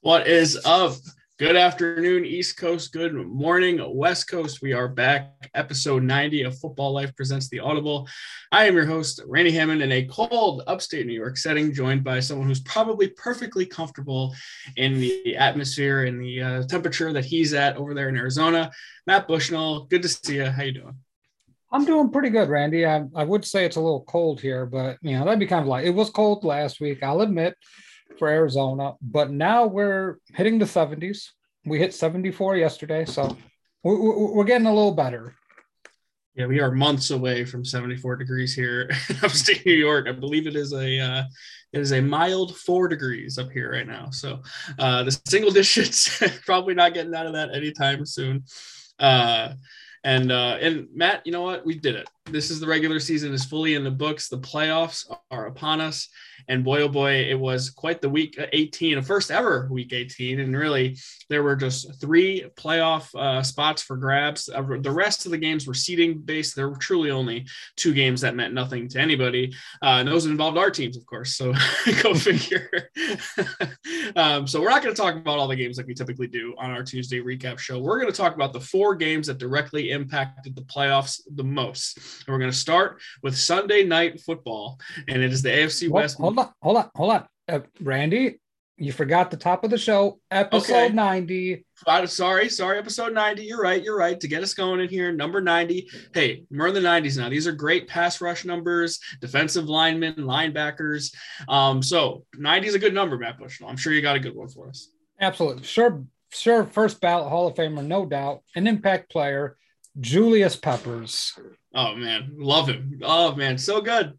What is up? Good afternoon, East Coast. Good morning, West Coast. We are back. Episode 90 of Football Life presents the Audible. I am your host, Randy Hammond, in a cold upstate New York setting, joined by someone who's probably perfectly comfortable in the atmosphere and the uh, temperature that he's at over there in Arizona. Matt Bushnell, good to see you. How you doing? I'm doing pretty good, Randy. I, I would say it's a little cold here, but you know that'd be kind of like it was cold last week. I'll admit for Arizona, but now we're hitting the 70s. We hit 74 yesterday, so we're, we're getting a little better. Yeah, we are months away from 74 degrees here in upstate New York. I believe it is a uh, it is a mild four degrees up here right now. So uh, the single digits probably not getting out of that anytime soon. Uh, and uh, and Matt, you know what? We did it. This is the regular season is fully in the books. The playoffs are upon us, and boy oh boy, it was quite the week 18, a first ever week 18, and really there were just three playoff uh, spots for grabs. Uh, the rest of the games were seeding based. There were truly only two games that meant nothing to anybody. Uh, and those involved our teams, of course. So go figure. um, so we're not going to talk about all the games like we typically do on our Tuesday recap show. We're going to talk about the four games that directly impacted the playoffs the most. And we're going to start with Sunday night football, and it is the AFC West. Hold on, hold on, hold on. Uh, Randy, you forgot the top of the show, episode okay. 90. Uh, sorry, sorry, episode 90. You're right, you're right. To get us going in here, number 90. Hey, we're in the 90s now. These are great pass rush numbers, defensive linemen, linebackers. Um, so 90 is a good number, Matt Bushnell. I'm sure you got a good one for us. Absolutely. Sure, sure. First ballot Hall of Famer, no doubt. An impact player, Julius Peppers. Oh man, love him. Oh man, so good,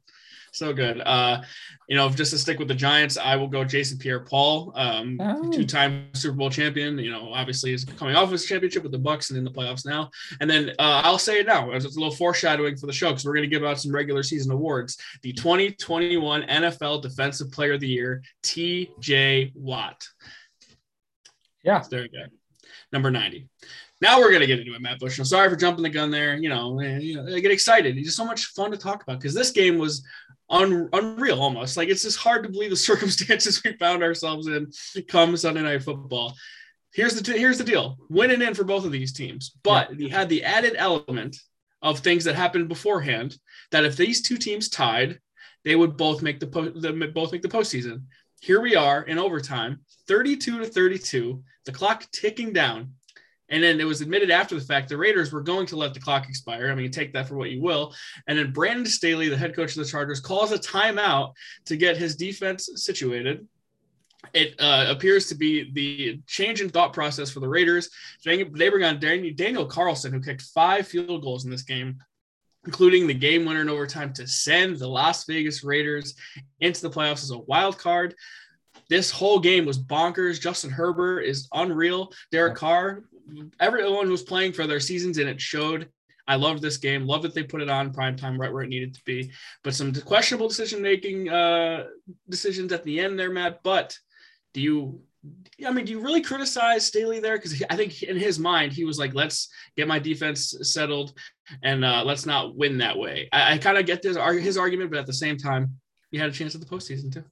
so good. Uh, you know, just to stick with the Giants, I will go Jason Pierre-Paul, um, oh. two-time Super Bowl champion. You know, obviously is coming off his championship with the Bucs and in the playoffs now. And then uh, I'll say it now, as it's a little foreshadowing for the show because we're going to give out some regular season awards. The 2021 NFL Defensive Player of the Year, T.J. Watt. Yeah, there you go. Number 90. Now we're gonna get into it, Matt Bush. I'm sorry for jumping the gun there. You know, eh, you know I get excited. It's just so much fun to talk about because this game was un- unreal almost. Like it's just hard to believe the circumstances we found ourselves in come Sunday night football. Here's the t- here's the deal: winning in for both of these teams, but yeah. you had the added element of things that happened beforehand. That if these two teams tied, they would both make the, po- the both make the postseason. Here we are in overtime, 32 to 32, the clock ticking down. And then it was admitted after the fact the Raiders were going to let the clock expire. I mean, take that for what you will. And then Brandon Staley, the head coach of the Chargers, calls a timeout to get his defense situated. It uh, appears to be the change in thought process for the Raiders. They bring on Daniel Carlson, who kicked five field goals in this game, including the game winner in overtime to send the Las Vegas Raiders into the playoffs as a wild card. This whole game was bonkers. Justin Herbert is unreal. Derek Carr everyone was playing for their seasons and it showed. I loved this game. Love that they put it on prime time right where it needed to be. But some questionable decision making uh, decisions at the end there, Matt. But do you I mean, do you really criticize Staley there? Because I think in his mind, he was like, let's get my defense settled and uh, let's not win that way. I, I kind of get this, his argument, but at the same time, he had a chance at the postseason too.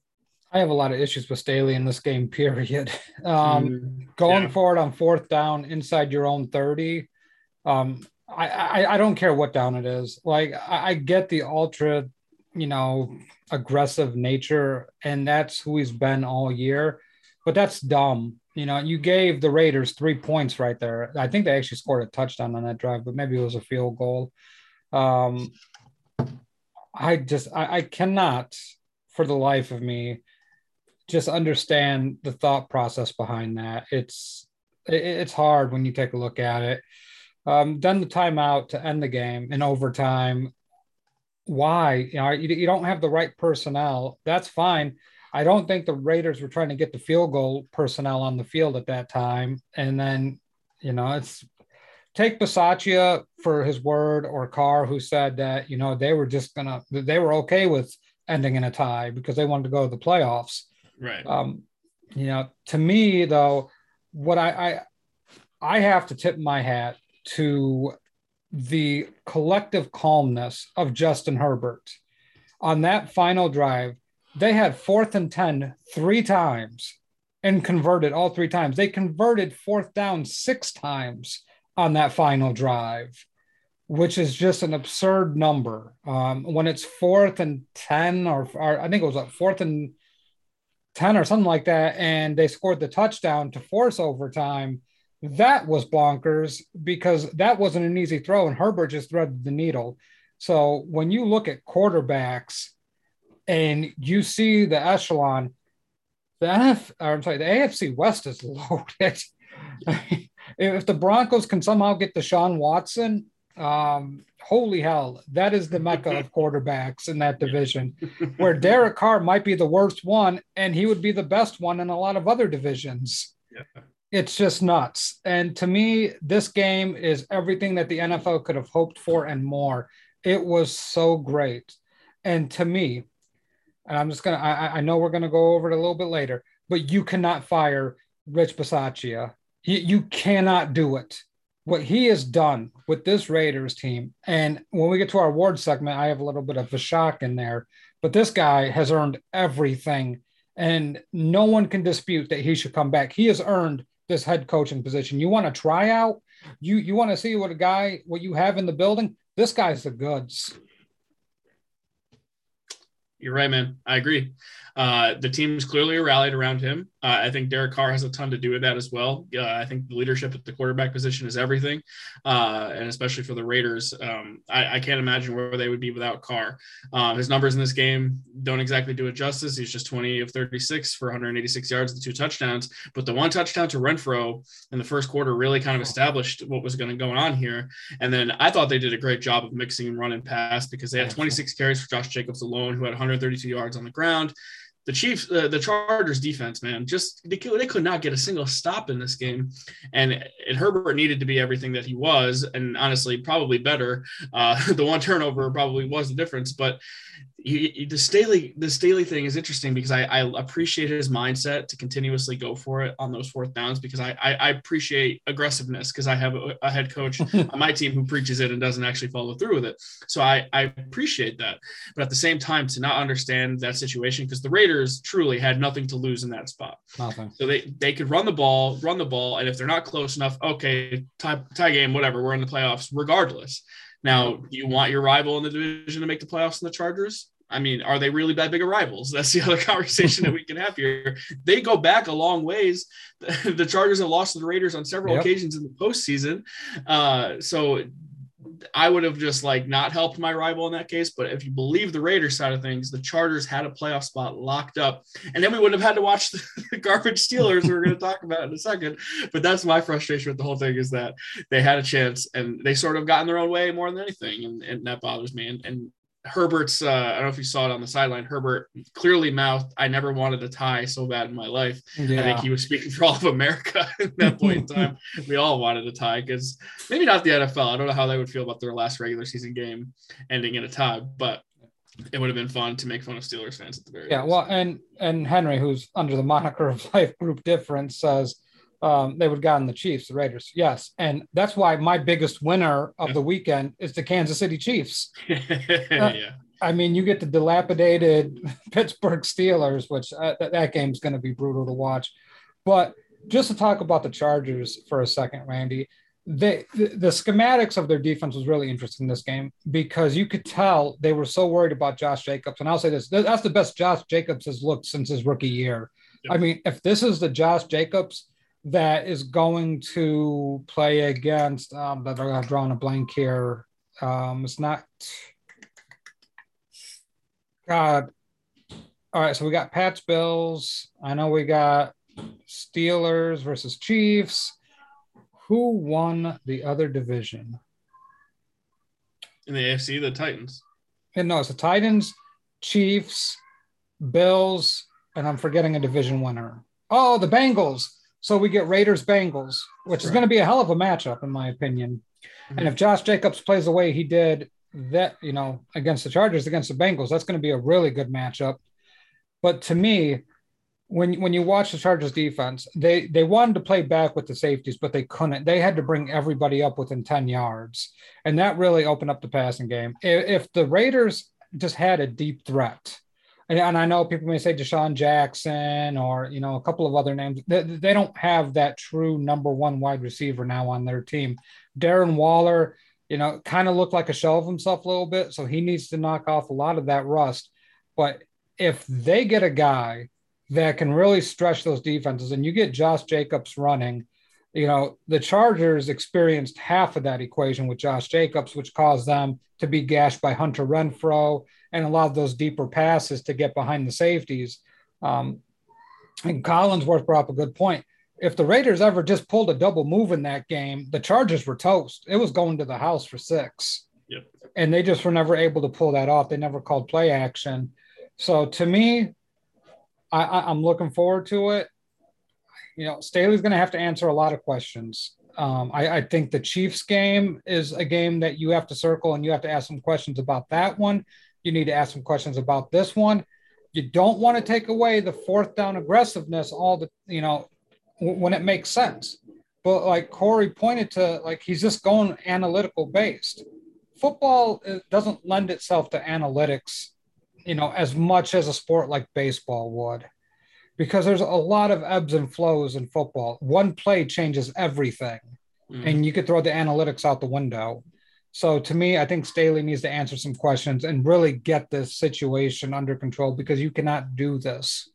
I have a lot of issues with Staley in this game, period. Um, mm, going yeah. forward on fourth down inside your own 30, um, I, I, I, don't care what down it is. Like, I, I get the ultra, you know, aggressive nature, and that's who he's been all year, but that's dumb. You know, you gave the Raiders three points right there. I think they actually scored a touchdown on that drive, but maybe it was a field goal. Um, I just, I, I cannot for the life of me just understand the thought process behind that. It's it's hard when you take a look at it. Um, done the timeout to end the game in overtime. Why? You know, you, you don't have the right personnel. That's fine. I don't think the Raiders were trying to get the field goal personnel on the field at that time. And then, you know, it's take Bisaccia for his word or Carr who said that, you know, they were just gonna they were okay with ending in a tie because they wanted to go to the playoffs. Right. Um, you know, to me though, what I, I I have to tip my hat to the collective calmness of Justin Herbert on that final drive. They had fourth and 10 three times and converted all three times. They converted fourth down six times on that final drive, which is just an absurd number. Um, when it's fourth and 10, or, or I think it was like fourth and 10 or something like that, and they scored the touchdown to force overtime. That was bonkers because that wasn't an easy throw, and Herbert just threaded the needle. So when you look at quarterbacks and you see the echelon, the NF, I'm sorry, the AFC West is loaded. if the Broncos can somehow get Deshaun Watson, um, holy hell, that is the mecca of quarterbacks in that division, where Derek Carr might be the worst one, and he would be the best one in a lot of other divisions. Yeah. It's just nuts. And to me, this game is everything that the NFL could have hoped for and more. It was so great. And to me, and I'm just gonna I, I know we're gonna go over it a little bit later, but you cannot fire Rich Bisaccia. You, you cannot do it. What he has done with this Raiders team, and when we get to our award segment, I have a little bit of a shock in there, but this guy has earned everything, and no one can dispute that he should come back. He has earned this head coaching position. You want to try out? You you want to see what a guy what you have in the building? This guy's the goods. You're right, man. I agree. Uh, the team's clearly rallied around him. Uh, I think Derek Carr has a ton to do with that as well. Uh, I think the leadership at the quarterback position is everything, uh, and especially for the Raiders, um, I, I, can't imagine where they would be without Carr. Uh, his numbers in this game don't exactly do it justice. He's just 20 of 36 for 186 yards, the two touchdowns, but the one touchdown to Renfrow in the first quarter really kind of established what was going to go on here. And then I thought they did a great job of mixing run and pass because they had 26 carries for Josh Jacobs alone, who had 132 yards on the ground the Chiefs, uh, the Chargers defense, man, just they, they could not get a single stop in this game, and and Herbert needed to be everything that he was, and honestly, probably better. Uh, the one turnover probably was the difference, but he, the Staley the Staley thing is interesting because I, I appreciate his mindset to continuously go for it on those fourth downs because I I, I appreciate aggressiveness because I have a, a head coach on my team who preaches it and doesn't actually follow through with it. So I I appreciate that, but at the same time to not understand that situation because the Raiders truly had nothing to lose in that spot. Nothing. So they they could run the ball, run the ball, and if they're not close enough, okay, tie tie game, whatever, we're in the playoffs regardless. Now, do you want your rival in the division to make the playoffs in the Chargers? I mean, are they really that big of rivals? That's the other conversation that we can have here. They go back a long ways. The Chargers have lost to the Raiders on several yep. occasions in the postseason. Uh, so I would have just like not helped my rival in that case. But if you believe the Raiders side of things, the Chargers had a playoff spot locked up, and then we wouldn't have had to watch the garbage Steelers. we're going to talk about in a second. But that's my frustration with the whole thing is that they had a chance and they sort of got in their own way more than anything, and, and that bothers me. And, and Herbert's, uh, I don't know if you saw it on the sideline. Herbert clearly mouthed, I never wanted a tie so bad in my life. Yeah. I think he was speaking for all of America at that point in time. we all wanted a tie because maybe not the NFL. I don't know how they would feel about their last regular season game ending in a tie, but it would have been fun to make fun of Steelers fans at the very Yeah, least. well, and and Henry, who's under the moniker of Life Group Difference, says um, they would have gotten the Chiefs, the Raiders. Yes. And that's why my biggest winner of the weekend is the Kansas City Chiefs. Uh, yeah. I mean, you get the dilapidated Pittsburgh Steelers, which uh, that, that game's going to be brutal to watch. But just to talk about the Chargers for a second, Randy, they, the, the schematics of their defense was really interesting in this game because you could tell they were so worried about Josh Jacobs. And I'll say this that's the best Josh Jacobs has looked since his rookie year. I mean, if this is the Josh Jacobs that is going to play against um that I've drawn a blank here. Um it's not God. All right, so we got Pats Bills. I know we got Steelers versus Chiefs. Who won the other division? In the AFC, the Titans. And no, it's the Titans, Chiefs, Bills, and I'm forgetting a division winner. Oh, the Bengals. So we get Raiders Bengals, which is going to be a hell of a matchup, in my opinion. Mm-hmm. And if Josh Jacobs plays the way he did that, you know, against the Chargers, against the Bengals, that's going to be a really good matchup. But to me, when when you watch the Chargers defense, they they wanted to play back with the safeties, but they couldn't. They had to bring everybody up within 10 yards. And that really opened up the passing game. If, if the Raiders just had a deep threat, and, and I know people may say DeSean Jackson or you know a couple of other names. They, they don't have that true number one wide receiver now on their team. Darren Waller, you know, kind of looked like a shell of himself a little bit, so he needs to knock off a lot of that rust. But if they get a guy that can really stretch those defenses, and you get Josh Jacobs running, you know, the Chargers experienced half of that equation with Josh Jacobs, which caused them to be gashed by Hunter Renfrow and a lot of those deeper passes to get behind the safeties. Um, and Collinsworth brought up a good point. If the Raiders ever just pulled a double move in that game, the Chargers were toast. It was going to the house for six. Yep. And they just were never able to pull that off. They never called play action. So to me, I, am looking forward to it. You know, Staley's going to have to answer a lot of questions. Um, I, I, think the Chiefs game is a game that you have to circle and you have to ask some questions about that one. You need to ask some questions about this one. You don't want to take away the fourth down aggressiveness all the, you know, when it makes sense. But like Corey pointed to, like he's just going analytical based. Football uh, doesn't lend itself to analytics, you know, as much as a sport like baseball would because there's a lot of ebbs and flows in football. One play changes everything, mm. and you could throw the analytics out the window. So to me, I think Staley needs to answer some questions and really get this situation under control because you cannot do this.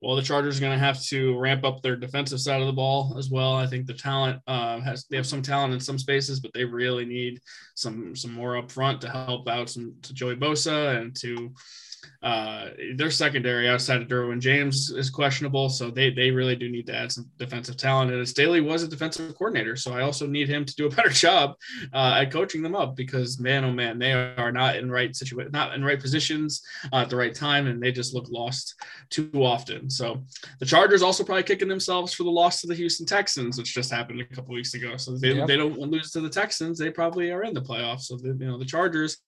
Well, the Chargers are going to have to ramp up their defensive side of the ball as well. I think the talent uh, has they have some talent in some spaces, but they really need some some more up front to help out some to Joey Bosa and to uh, their secondary outside of Derwin James is questionable, so they they really do need to add some defensive talent. And Staley was a defensive coordinator, so I also need him to do a better job uh, at coaching them up because man, oh man, they are not in right situation, not in right positions uh, at the right time, and they just look lost too often. So the Chargers also probably kicking themselves for the loss to the Houston Texans, which just happened a couple weeks ago. So they, yep. they don't lose to the Texans, they probably are in the playoffs. So the, you know the Chargers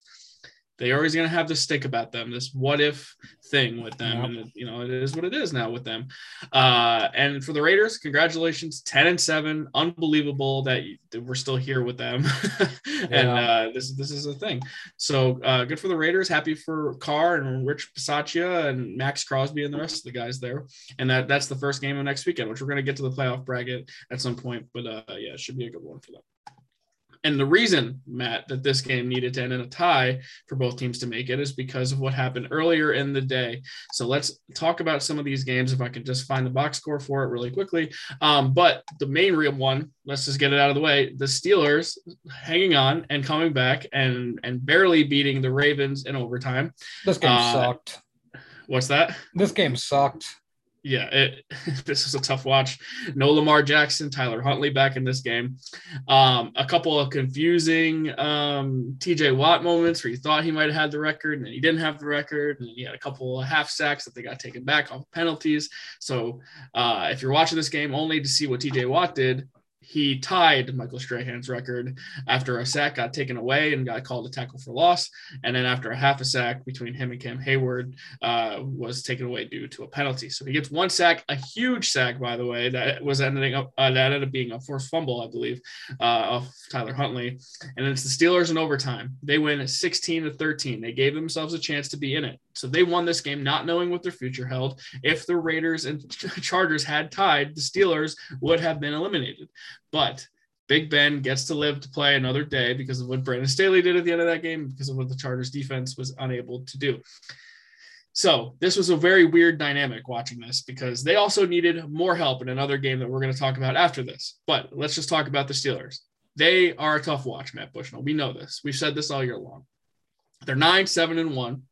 they're always going to have this stick about them, this what if thing with them. Yep. And, it, you know, it is what it is now with them. Uh, and for the Raiders, congratulations, 10 and 7. Unbelievable that, you, that we're still here with them. and uh, this, this is a thing. So uh, good for the Raiders. Happy for Carr and Rich Bisaccia and Maxx Crosby and the rest of the guys there. And that that's the first game of next weekend, which we're going to get to the playoff bracket at some point. But uh, yeah, it should be a good one for them. And the reason, Matt, that this game needed to end in a tie for both teams to make it is because of what happened earlier in the day. So let's talk about some of these games if I can just find the box score for it really quickly. Um, but the main real one, let's just get it out of the way. The Steelers hanging on and coming back and and barely beating the Ravens in overtime. This game uh, sucked. What's that? This game sucked yeah, it, this is a tough watch. No Lamar Jackson, Tyler Huntley back in this game. Um, a couple of confusing um, TJ Watt moments where you thought he might have had the record and then he didn't have the record. And he had a couple of half sacks that they got taken back off penalties. So uh, if you're watching this game only to see what TJ Watt did, he tied Michael Strahan's record after a sack got taken away and got called a tackle for loss. And then after a half a sack between him and Cam Heyward uh, was taken away due to a penalty. So he gets one sack, a huge sack, by the way, that was ending up, uh, that ended up being a forced fumble, I believe, uh, of Tyler Huntley. And it's the Steelers in overtime. They win 16 to 13. They gave themselves a chance to be in it. So they won this game not knowing what their future held. If the Raiders and Chargers had tied, the Steelers would have been eliminated. But Big Ben gets to live to play another day because of what Brandon Staley did at the end of that game, because of what the Chargers defense was unable to do. So this was a very weird dynamic watching this because they also needed more help in another game that we're going to talk about after this. But let's just talk about the Steelers. They are a tough watch, Matt Bushnell. We know this. We've said this all year long. They're nine, seven, and one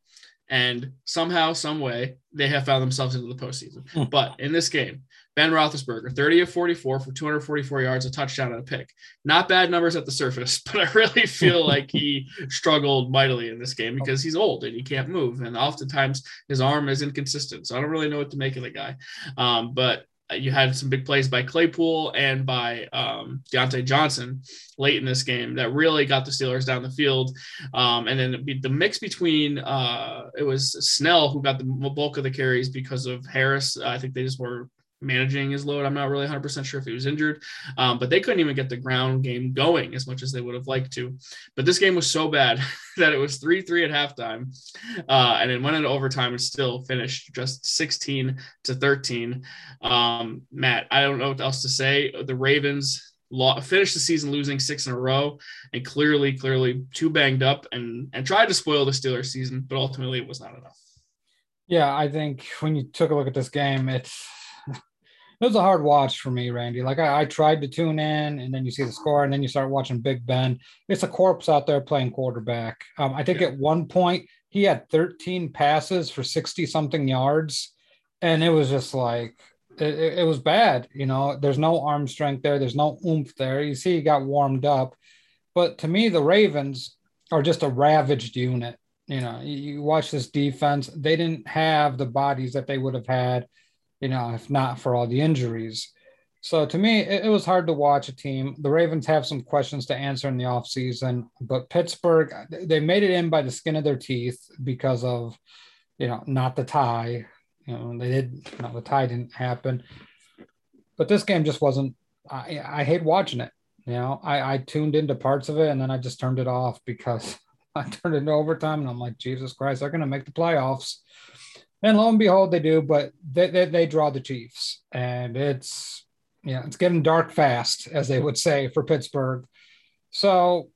and somehow, some way, they have found themselves into the postseason. Hmm. But in this game, Ben Roethlisberger, 30 of 44 for 244 yards, a touchdown, and a pick. Not bad numbers at the surface, but I really feel like he struggled mightily in this game because he's old and he can't move, and oftentimes his arm is inconsistent. So I don't really know what to make of the guy. Um, but you had some big plays by Claypool and by um, Diontae Johnson late in this game that really got the Steelers down the field. Um, and then the mix between uh, it was Snell who got the bulk of the carries because of Harris. I think they just were managing his load. I'm not really 100% sure if he was injured, um, but they couldn't even get the ground game going as much as they would have liked to. But this game was so bad that it was 3 3 at halftime. Uh, and it went into overtime and still finished just 16 to 13. Um, Matt, I don't know what else to say. The Ravens finished the season losing six in a row and clearly, clearly too banged up and, and tried to spoil the Steelers season, but ultimately it was not enough. Yeah, I think when you took a look at this game, it's it was a hard watch for me, Randy. Like I, I, tried to tune in, and then you see the score, and then you start watching Big Ben. It's a corpse out there playing quarterback. Um, I think yeah. at one point he had 13 passes for 60 something yards, and it was just like it, it was bad. You know, there's no arm strength there. There's no oomph there. You see, he got warmed up, but to me, the Ravens are just a ravaged unit. You know, you, you watch this defense; they didn't have the bodies that they would have had you know, if not for all the injuries. So to me, it, it, was hard to watch a team. The Ravens have some questions to answer in the offseason, but Pittsburgh, they made it in by the skin of their teeth because of, you know, not the tie. You know, they did, you know, the tie didn't happen. But this game just wasn't, I, I hate watching it. You know, I, I tuned into parts of it and then I just turned it off because I turned it into overtime and I'm like, Jesus Christ, they're going to make the playoffs. And lo and behold, they do, but they, they, they draw the Chiefs. And it's, yeah, it's getting dark fast, as they would say for Pittsburgh. So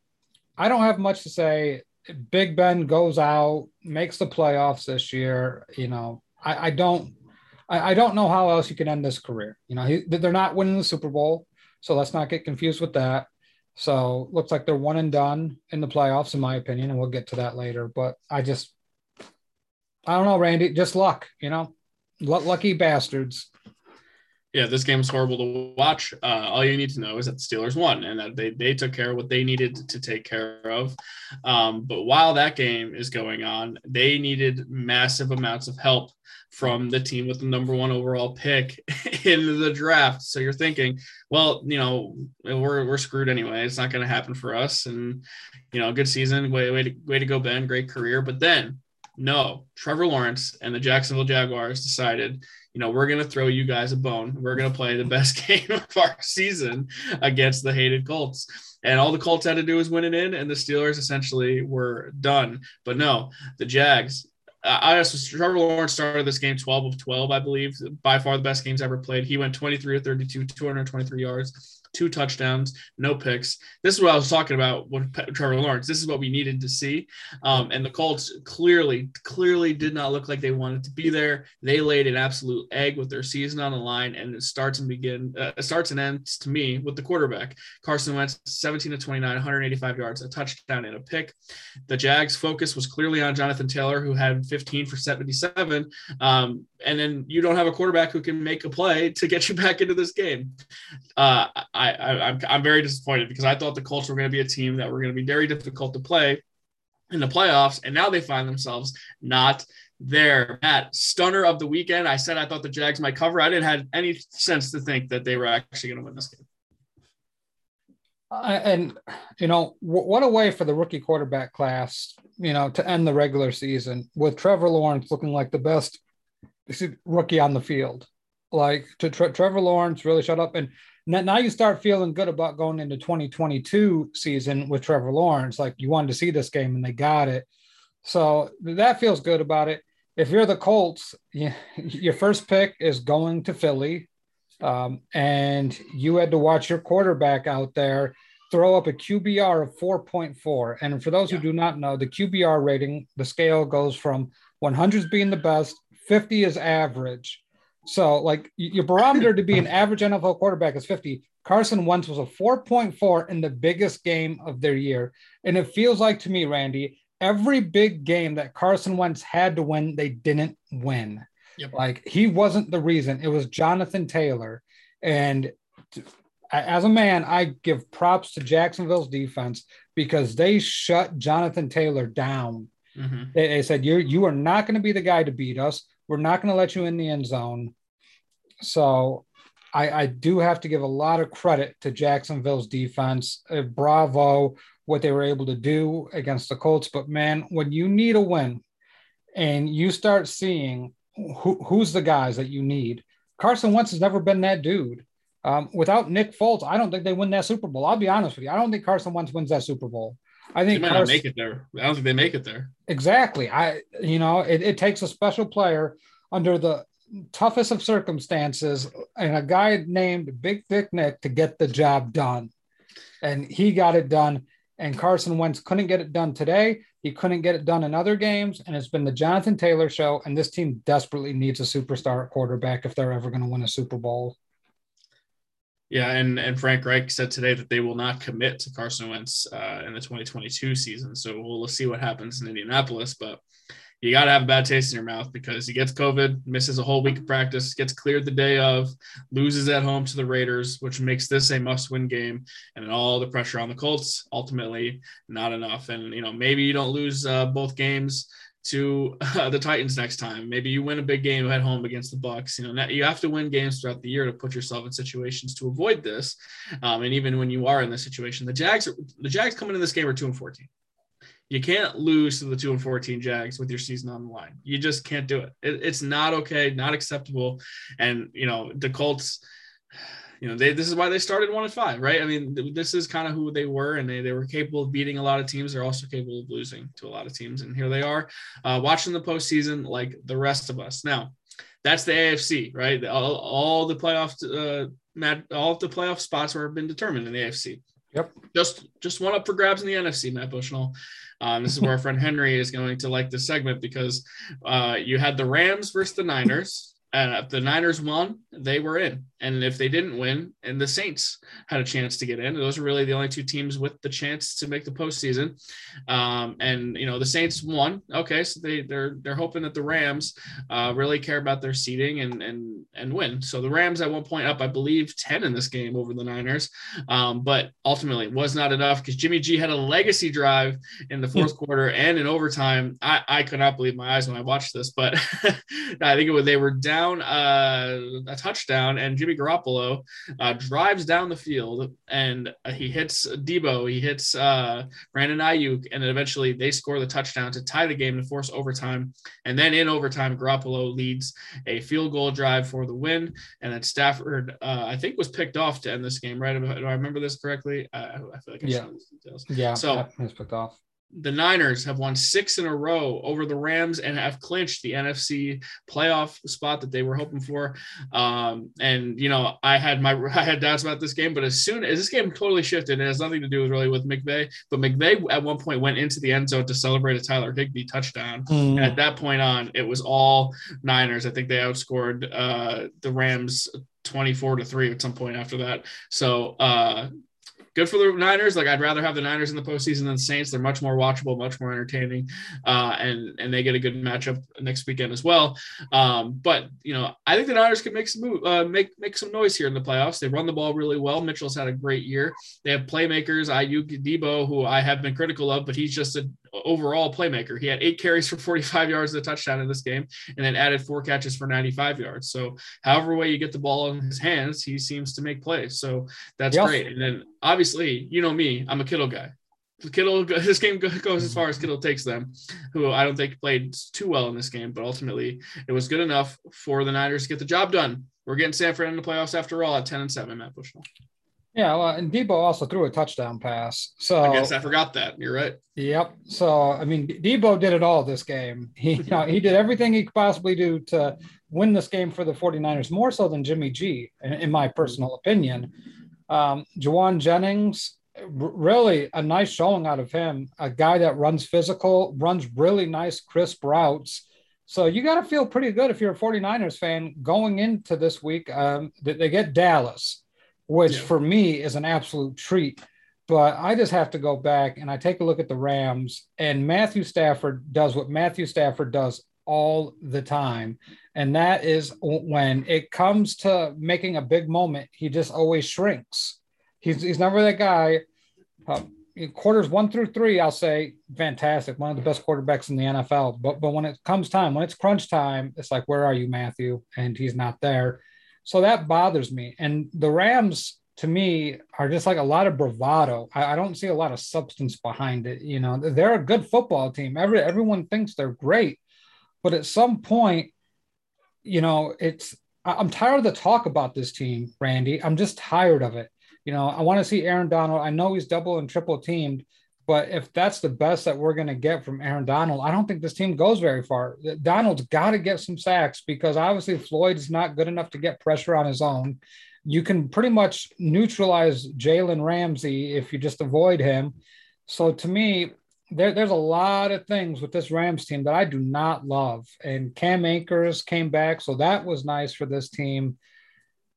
I don't have much to say. Big Ben goes out, makes the playoffs this year. You know, I, I don't, I, I, don't know how else you can end this career. You know, he, they're not winning the Super Bowl, so let's not get confused with that. So looks like they're one and done in the playoffs, in my opinion, and we'll get to that later. But I just I don't know, Randy. Just luck, you know, L- lucky bastards. Yeah, this game game's horrible to watch. Uh, all you need to know is that the Steelers won and that they, they took care of what they needed to take care of. Um, but while that game is going on, they needed massive amounts of help from the team with the number one overall pick in the draft. So you're thinking, well, you know, we're, we're screwed anyway. It's not going to happen for us. And, you know, good season, way, way, to, way to go, Ben. Great career. But then no, Trevor Lawrence and the Jacksonville Jaguars decided, you know, we're going to throw you guys a bone. We're going to play the best game of our season against the hated Colts. And all the Colts had to do was win it in, and the Steelers essentially were done. But no, the Jags. I just Trevor Lawrence started this game 12 of 12, I believe, by far the best games ever played. He went 23 of 32, 223 yards two touchdowns, no picks. This is what I was talking about with Trevor Lawrence. This is what we needed to see. Um, and the Colts clearly, clearly did not look like they wanted to be there. They laid an absolute egg with their season on the line, and it starts and begin uh, starts and ends to me with the quarterback Carson Wentz, 17 to 29, 185 yards, a touchdown and a pick. The Jags' focus was clearly on Jonathan Taylor, who had 15 for 77. Um, and then you don't have a quarterback who can make a play to get you back into this game. Uh, I, I'm, I'm very disappointed because I thought the Colts were going to be a team that were going to be very difficult to play in the playoffs, and now they find themselves not there. Matt, stunner of the weekend. I said I thought the Jags might cover. I didn't have any sense to think that they were actually going to win this game. Uh, and you know what a way for the rookie quarterback class you know to end the regular season with trevor lawrence looking like the best rookie on the field. Like to Tre- Trevor Lawrence really shut up, and now you start feeling good about going into 2022 season with Trevor Lawrence. Like you wanted to see this game, and they got it, so that feels good about it. If you're the Colts, you, your first pick is going to Philly, um, and you had to watch your quarterback out there throw up a QBR of 4.4. And for those yeah. who do not know, the QBR rating, the scale goes from 100s being the best 50 is average. So, like your barometer to be an average NFL quarterback is 50. Carson Wentz was a 4.4 in the biggest game of their year. And it feels like to me, Randy, every big game that Carson Wentz had to win, they didn't win. Yep. Like he wasn't the reason, it was Jonathan Taylor. And as a man, I give props to Jacksonville's defense because they shut Jonathan Taylor down. Mm-hmm. They, they, said, You're you are not going to be the guy to beat us. We're not going to let you in the end zone. So I, I, do have to give a lot of credit to Jacksonville's defense. Uh, bravo, what they were able to do against the Colts. But man, when you need a win and you start seeing who, who's the guys that you need, Carson Wentz has never been that dude. Um, without Nick Foles, I don't think they win that Super Bowl. I'll be honest with you. I don't think Carson Wentz wins that Super Bowl. I think they might Carson, not make it there. I don't think they make it there. Exactly. I, you know, it, it takes a special player under the toughest of circumstances and a guy named Big Thick Nick to get the job done. And he got it done. And Carson Wentz couldn't get it done today. He couldn't get it done in other games. And it's been the Jonathan Taylor show. And this team desperately needs a superstar quarterback if they're ever going to win a Super Bowl. Yeah, and and Frank Reich said today that they will not commit to Carson Wentz uh, in the 2022 season. So we'll see what happens in Indianapolis. But you got to have a bad taste in your mouth because he gets COVID, misses a whole week of practice, gets cleared the day of, loses at home to the Raiders, which makes this a must-win game, and all the pressure on the Colts. Ultimately, not enough. And you know, maybe you don't lose uh, both games to uh, the Titans next time. Maybe you win a big game at home against the Bucs. You know, you have to win games throughout the year to put yourself in situations to avoid this. Um, and even when you are in this situation, the Jags, the Jags coming in this game are two and fourteen. You can't lose to the two and 14 Jags with your season on the line. You just can't do it. it it's not okay, not acceptable. And, you know, the Colts, you know, they, this is why they started one and five, right? I mean, this is kind of who they were, and they, they were capable of beating a lot of teams. They're also capable of losing to a lot of teams. And here they are uh, watching the postseason like the rest of us. Now, that's the AFC, right? All, all the playoff, uh, all of the playoff spots have been determined in the AFC. Yep. Just just one up for grabs in the NFC, Matt Bushnell. Um, this is where our friend Henry is going to like this segment because uh, you had the Rams versus the Niners. And if the Niners won, they were in. And if they didn't win, and the Saints had a chance to get in, those are really the only two teams with the chance to make the postseason. Um, and you know the Saints won. Okay, so they they're they're hoping that the Rams uh, really care about their seeding and and and win. So the Rams at one point up, I believe, ten in this game over the Niners, um, but ultimately was not enough because Jimmy G had a legacy drive in the fourth quarter and in overtime. I I could not believe my eyes when I watched this, but I think it was they were down uh, a touchdown and. Jimmy Jimmy Garoppolo uh, drives down the field and uh, he hits Deebo, he hits uh, Brandon Aiyuk, and then eventually they score the touchdown to tie the game to force overtime. And then in overtime, Garoppolo leads a field goal drive for the win. And then Stafford, uh, I think, was picked off to end this game, right? Do I remember this correctly? I, I feel like I yeah. details. Yeah. So picked off the Niners have won six in a row over the Rams and have clinched the NFC playoff spot that they were hoping for. Um, and you know, I had my I had doubts about this game, but as soon as this game totally shifted, it has nothing to do with really with McVay. But McVay at one point went into the end zone to celebrate a Tyler Higbee touchdown. Mm. And at that point on, it was all Niners. I think they outscored uh, the Rams 24 to 3 at some point after that. So uh, good for the Niners. Like I'd rather have the Niners in the postseason than the Saints. They're much more watchable, much more entertaining, uh, and and they get a good matchup next weekend as well. Um, but you know, I think the Niners can make some move, uh, make make some noise here in the playoffs. They run the ball really well. Mitchell's had a great year. They have playmakers, Aiyuk, Deebo, who I have been critical of, but he's just a overall playmaker. He had eight carries for 45 yards of a touchdown in this game, and then added four catches for 95 yards. So, however way you get the ball in his hands, he seems to make plays. So that's great. And then obviously, you know me, I'm a Kittle guy. Kittle, this game goes as far as Kittle takes them, who I don't think played too well in this game, but ultimately it was good enough for the Niners to get the job done. We're getting Sanford in the playoffs after all at 10 and 7, Matt Bushnell. Yeah, well, and Deebo also threw a touchdown pass. So I guess I forgot that. You're right. Yep. So I mean, Deebo did it all this game. He you know, he did everything he could possibly do to win this game for the 49ers, more so than Jimmy G, in, in my personal opinion. Um, Jennings, really a nice showing out of him. A guy that runs physical, runs really nice, crisp routes. So you got to feel pretty good if you're a 49ers fan going into this week. Um, they get Dallas which yeah. for me is an absolute treat. But I just have to go back and I take a look at the Rams, and Matthew Stafford does what Matthew Stafford does all the time. And that is when it comes to making a big moment, he just always shrinks. He's, he's never that guy. Uh, quarters one through three, I'll say fantastic, one of the best quarterbacks in the NFL. But but when it comes time, when it's crunch time, it's like, where are you, Matthew? And he's not there. So that bothers me. And the Rams, to me, are just like a lot of bravado. I, I, don't see a lot of substance behind it. You know, they're a good football team. Every everyone thinks they're great, but at some point, you know, it's I'm tired of the talk about this team, Randy. I'm just tired of it. You know, I want to see Aaron Donald. I know he's double and triple teamed, but if that's the best that we're going to get from Aaron Donald, I don't think this team goes very far. Donald's got to get some sacks because obviously Floyd is not good enough to get pressure on his own. You can pretty much neutralize Jalen Ramsey if you just avoid him. So to me, there, there's a lot of things with this Rams team that I do not love. And Cam Akers came back, so that was nice for this team.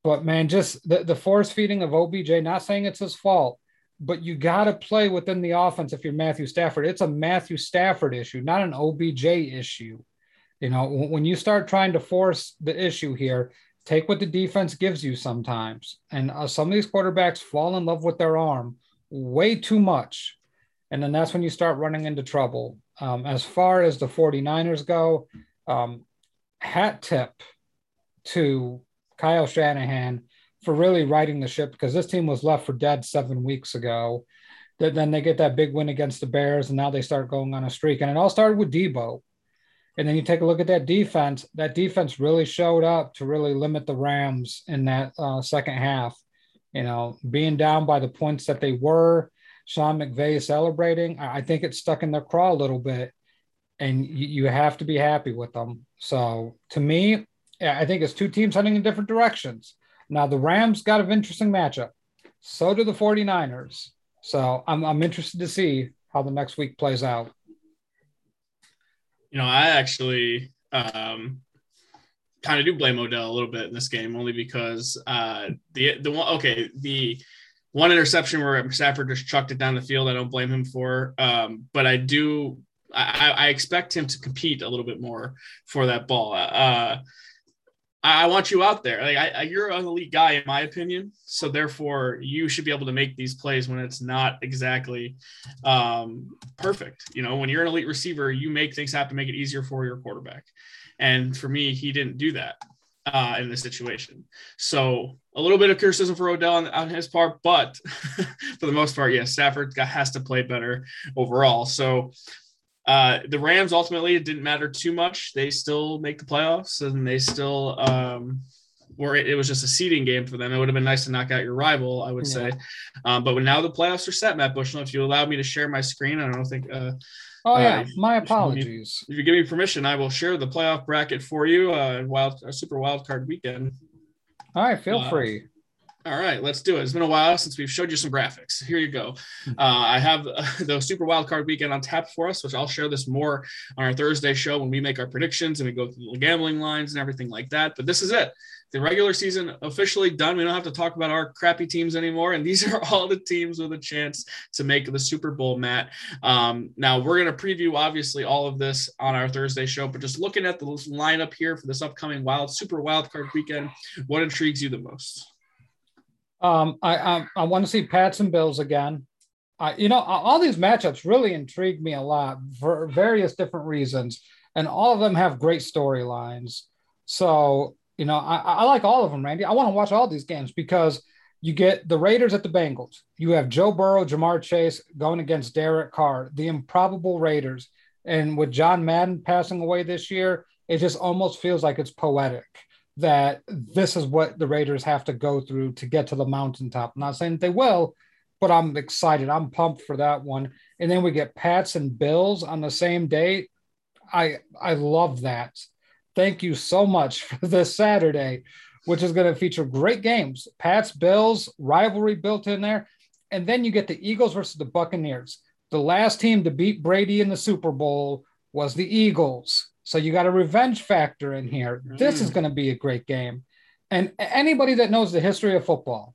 But man, just the, the force feeding of OBJ, not saying it's his fault, but you got to play within the offense if you're Matthew Stafford. It's a Matthew Stafford issue, not an OBJ issue. You know, when you start trying to force the issue here, take what the defense gives you sometimes. And uh, some of these quarterbacks fall in love with their arm way too much and then that's when you start running into trouble. Um, as far as the 49ers go, um, hat tip to Kyle Shanahan for really riding the ship because this team was left for dead seven weeks ago. That Then they get that big win against the Bears, and now they start going on a streak. And it all started with Deebo. And then you take a look at that defense. That defense really showed up to really limit the Rams in that uh, second half. You know, being down by the points that they were, Sean McVay celebrating, I think it's stuck in their craw a little bit, and you, you have to be happy with them. So to me, I think it's two teams heading in different directions. Now the Rams got an interesting matchup. So do the 49ers. So I'm, I'm interested to see how the next week plays out. You know, I actually um, kind of do blame Odell a little bit in this game, only because uh, the the one okay the one interception where Stafford just chucked it down the field. I don't blame him for, um, but I do. I, I, expect him to compete a little bit more for that ball. Uh, I want you out there. Like I, you're an elite guy, in my opinion. So therefore, you should be able to make these plays when it's not exactly um, perfect. You know, when you're an elite receiver, you make things happen, make it easier for your quarterback. And for me, he didn't do that uh, in this situation. So a little bit of criticism for Odell on, on his part, but for the most part, yes, Stafford has to play better overall. So uh, the Rams ultimately it didn't matter too much. They still make the playoffs, and they still um, were. It, was just a seeding game for them. It would have been nice to knock out your rival, I would yeah. say. Um, but when now the playoffs are set, Matt Bushnell, if you allow me to share my screen, I don't think. Uh, Oh yeah, uh, my apologies. If you give me permission, I will share the playoff bracket for you. Uh, wild, super wild card weekend. All right, feel uh, free. All right, let's do it. It's been a while since we've showed you some graphics. Here you go. Uh, I have uh, the Super Wild Card Weekend on tap for us, which I'll share this more on our Thursday show when we make our predictions and we go through the gambling lines and everything like that. But this is it the regular season officially done. We don't have to talk about our crappy teams anymore. And these are all the teams with a chance to make the Super Bowl, Matt. Um, now, we're going to preview, obviously, all of this on our Thursday show, but just looking at the lineup here for this upcoming wild Super Wild Card weekend, what intrigues you the most? Um, I, I, I want to see Pats and Bills again. Uh, you know, all these matchups really intrigue me a lot for various different reasons, and all of them have great storylines. So you know, I, I like all of them, Randy. I want to watch all these games because you get the Raiders at the Bengals. You have Joe Burrow, Ja'Marr Chase going against Derek Carr, the improbable Raiders. And with John Madden passing away this year, it just almost feels like it's poetic that this is what the Raiders have to go through to get to the mountaintop. I'm not saying they will, but I'm excited. I'm pumped for that one. And then we get Pats and Bills on the same day. I I love that thank you so much for this Saturday, which is going to feature great games. Pats, Bills, rivalry built in there. And then you get the Eagles versus the Buccaneers. The last team to beat Brady in the Super Bowl was the Eagles. So you got a revenge factor in here. Mm. This is mm. going to be a great game. And anybody that knows the history of football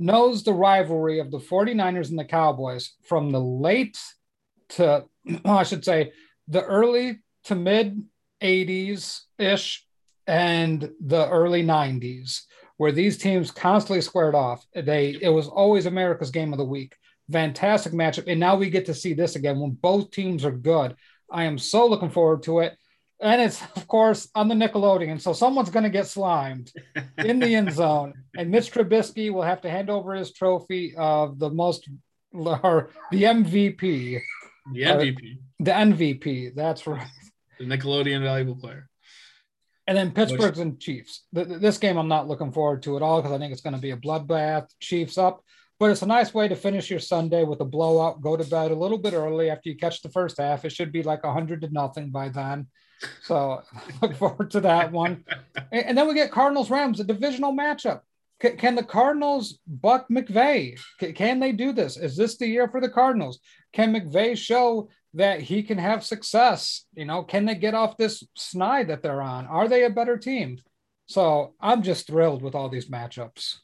knows the rivalry of the 49ers and the Cowboys from the late to, I should say, the early to mid 80s ish and the early 90s, where these teams constantly squared off. They it was always America's game of the week. Fantastic matchup. And now we get to see this again when both teams are good. I am so looking forward to it. And it's, of course, on the Nickelodeon. So someone's going to get slimed in the end zone. And Mitch Trubisky will have to hand over his trophy of the most, or the MVP. The MVP. Uh, the MVP. That's right the Nickelodeon valuable player. And then Pittsburgh's and Chiefs. this game I'm not looking forward to at all because I think it's going to be a bloodbath. Chiefs up, but it's a nice way to finish your Sunday with a blowout. Go to bed a little bit early after you catch the first half. It should be like hundred to nothing by then. So look forward to that one. And then we get Cardinals Rams, a divisional matchup. Can the Cardinals buck McVay? Can they do this? Is this the year for the Cardinals? Can McVay show that he can have success? You know, can they get off this snide that they're on? Are they a better team? So I'm just thrilled with all these matchups.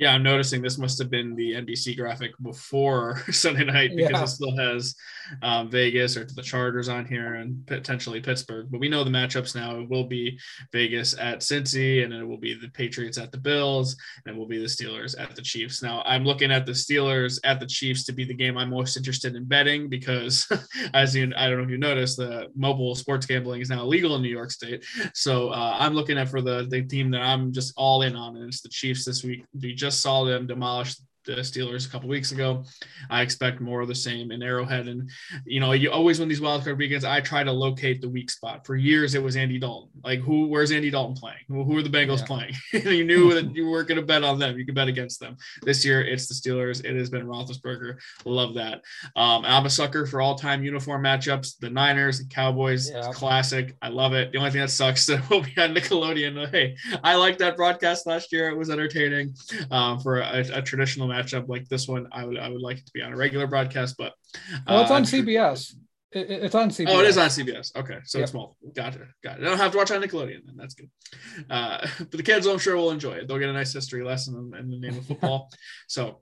Yeah, I'm noticing this must have been the NBC graphic before Sunday night because yeah. it still has um, Vegas or the Chargers on here and potentially Pittsburgh. But we know the matchups now. It will be Vegas at Cincy, and it will be the Patriots at the Bills, and it will be the Steelers at the Chiefs. Now, I'm looking at the Steelers at the Chiefs to be the game I'm most interested in betting because, as you, I don't know if you noticed, the mobile sports gambling is now illegal in New York State. So uh, I'm looking at for the the team that I'm just all in on, and it's the Chiefs this week. We just just saw them demolish the Steelers a couple weeks ago. I expect more of the same in Arrowhead. And, you know, you always win these wildcard weekends, I try to locate the weak spot. For years, it was Andy Dalton. Like, who, where's Andy Dalton playing? Who, who are the Bengals yeah. playing? you knew that you weren't going to bet on them. You could bet against them. This year, it's the Steelers. It has been Roethlisberger. Love that. Um, I'm a sucker for all time uniform matchups. The Niners, the Cowboys, yeah. classic. I love it. The only thing that sucks that we'll be on Nickelodeon. Hey, I liked that broadcast last year. It was entertaining um, for a, a traditional matchup like this one, I would I would like it to be on a regular broadcast, but uh, it's on CBS. It, it's on CBS. Oh, it is on CBS. Okay, so yep. it's small. Gotcha, got it. I don't have to watch on Nickelodeon, then that's good. Uh, but the kids, I'm sure, will enjoy it. They'll get a nice history lesson in, in the name of football. so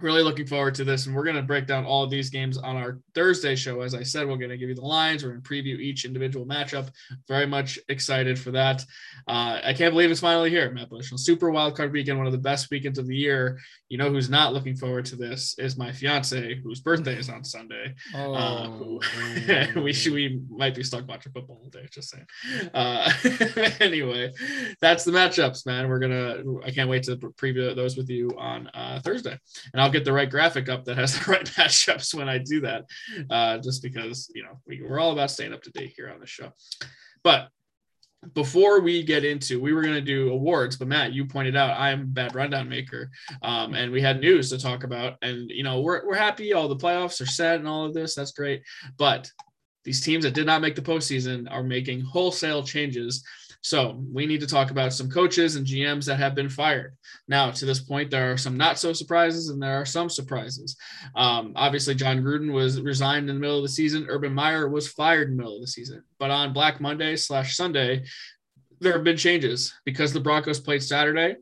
really looking forward to this and we're going to break down all of these games on our thursday show. As i said we're going to give you the lines we're going to preview each individual matchup. Very much excited for that. Uh, i can't believe it's finally here. Matt bush super wild card weekend one of the best weekends of the year. You know who's not looking forward to this is my fiance whose birthday is on sunday. Oh, uh, who, we should we might be stuck watching football all day just saying. Uh, anyway that's the matchups man. We're gonna i can't wait to preview those with you on uh, thursday. And i'll I'll get the right graphic up that has the right matchups when I do that, uh, just because you know we, we're all about staying up to date here on the show. But before we get into we were going to do awards but matt you pointed out i'm a bad rundown maker um, and we had news to talk about and you know we're, we're happy all the playoffs are set and all of this that's great but these teams that did not make the postseason are making wholesale changes so we need to talk about some coaches and GMs that have been fired. Now, to this point, there are some not so surprises and there are some surprises. Um, obviously, Jon Gruden was resigned in the middle of the season. Urban Meyer was fired in the middle of the season. But on Black Monday slash Sunday, there have been changes because the Broncos played Saturday.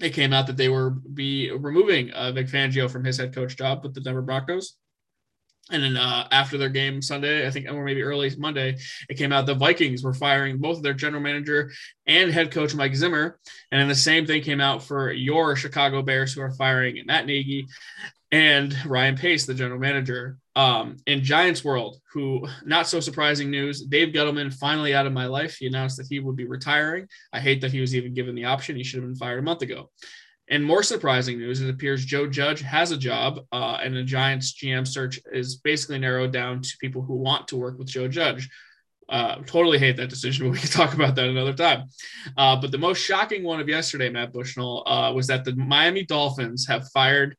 It came out that they were be removing uh, Vic Fangio from his head coach job with the Denver Broncos. And then uh, after their game Sunday, I think, or maybe early Monday, it came out the Vikings were firing both their general manager and head coach Mike Zimmer. And then the same thing came out for your Chicago Bears, who are firing Matt Nagy and Ryan Pace, the general manager. Um, in Giants world, who not so surprising news, Dave Gettleman finally out of my life. He announced that he would be retiring. I hate that he was even given the option. He should have been fired a month ago. And more surprising news, it appears Joe Judge has a job, uh, and the Giants GM search is basically narrowed down to people who want to work with Joe Judge. Uh, totally hate that decision, but we can talk about that another time. Uh, but the most shocking one of yesterday, Matt Bushnell, uh, was that the Miami Dolphins have fired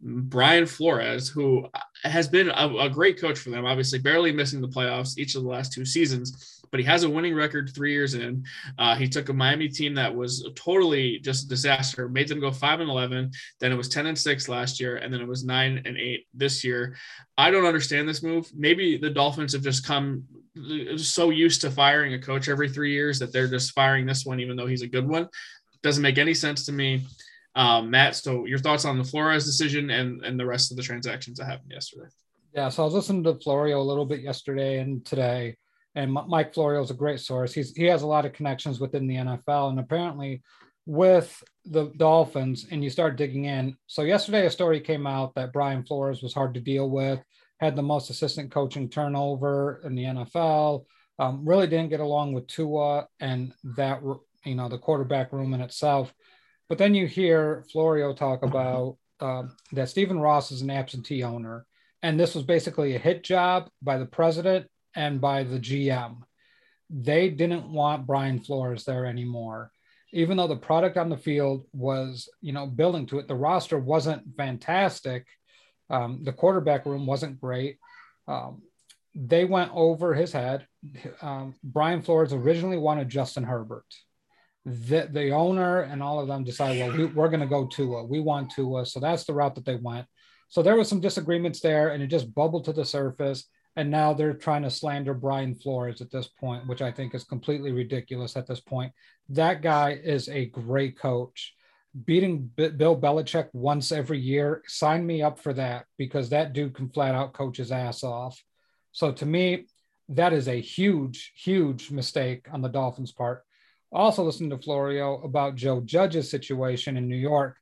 Brian Flores, who has been a, a great coach for them, obviously barely missing the playoffs each of the last two seasons but he has a winning record three years in. Uh, he took a Miami team that was totally just a disaster, made them go five and eleven. Then it was ten and six last year, and then it was nine and eight this year. I don't understand this move. Maybe the Dolphins have just come so used to firing a coach every three years that they're just firing this one, even though he's a good one. Doesn't make any sense to me. Um, Matt, so your thoughts on the Flores decision and, and the rest of the transactions that happened yesterday? Yeah, so I was listening to Florio a little bit yesterday and today, and Mike Florio is a great source. He's he has a lot of connections within the NFL, and apparently with the Dolphins, and you start digging in. So yesterday, a story came out that Brian Flores was hard to deal with, had the most assistant coaching turnover in the NFL. Um, really didn't get along with Tua and that you know the quarterback room in itself. But then you hear Florio talk about uh, that Stephen Ross is an absentee owner, and this was basically a hit job by the president and by the GM. they didn't want Brian Flores there anymore. Even though the product on the field was, you know, building to it, the roster wasn't fantastic. Um, the quarterback room wasn't great. Um, they went over his head. Um, Brian Flores originally wanted Justin Herbert. The, the owner and all of them decided, well, we, are going to go Tua. We want Tua. So that's the route that they went. So there was some disagreements there, and it just bubbled to the surface. And now they're trying to slander Brian Flores at this point, which I think is completely ridiculous at this point. That guy is a great coach. Beating B- Bill Belichick once every year, sign me up for that because that dude can flat out coach his ass off. So to me, that is a huge, huge mistake on the Dolphins' part. Also, listening to Florio about Joe Judge's situation in New York,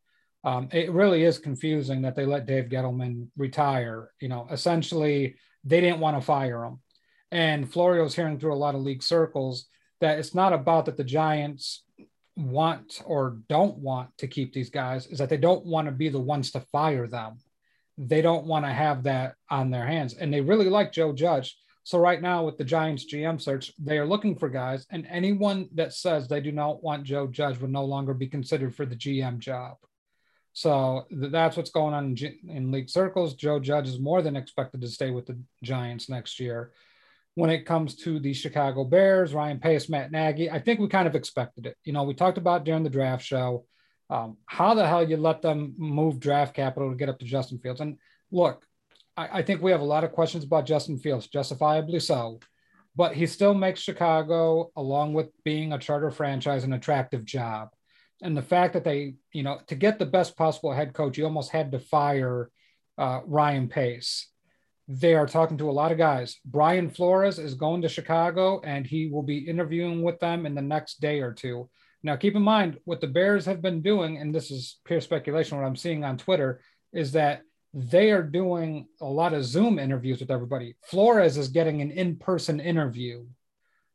um, it really is confusing that they let Dave Gettleman retire. You know, essentially, they didn't want to fire him. And Florio's hearing through a lot of league circles that it's not about that the Giants want or don't want to keep these guys, is that they don't want to be the ones to fire them. They don't want to have that on their hands. And they really like Joe Judge. So right now with the Giants GM search, they are looking for guys, and anyone that says they do not want Joe Judge would no longer be considered for the GM job. So that's what's going on in, in league circles. Joe Judge is more than expected to stay with the Giants next year. When it comes to the Chicago Bears, Ryan Pace, Matt Nagy, I think we kind of expected it. You know, we talked about during the draft show um, how the hell you let them move draft capital to get up to Justin Fields. And look, I, I think we have a lot of questions about Justin Fields, justifiably so. But he still makes Chicago, along with being a charter franchise, an attractive job and the fact that they, you know, to get the best possible head coach, you almost had to fire uh, Ryan Pace. They are talking to a lot of guys. Brian Flores is going to Chicago and he will be interviewing with them in the next day or two. Now, keep in mind what the Bears have been doing, and this is pure speculation, what I'm seeing on Twitter is that they are doing a lot of Zoom interviews with everybody. Flores is getting an in person interview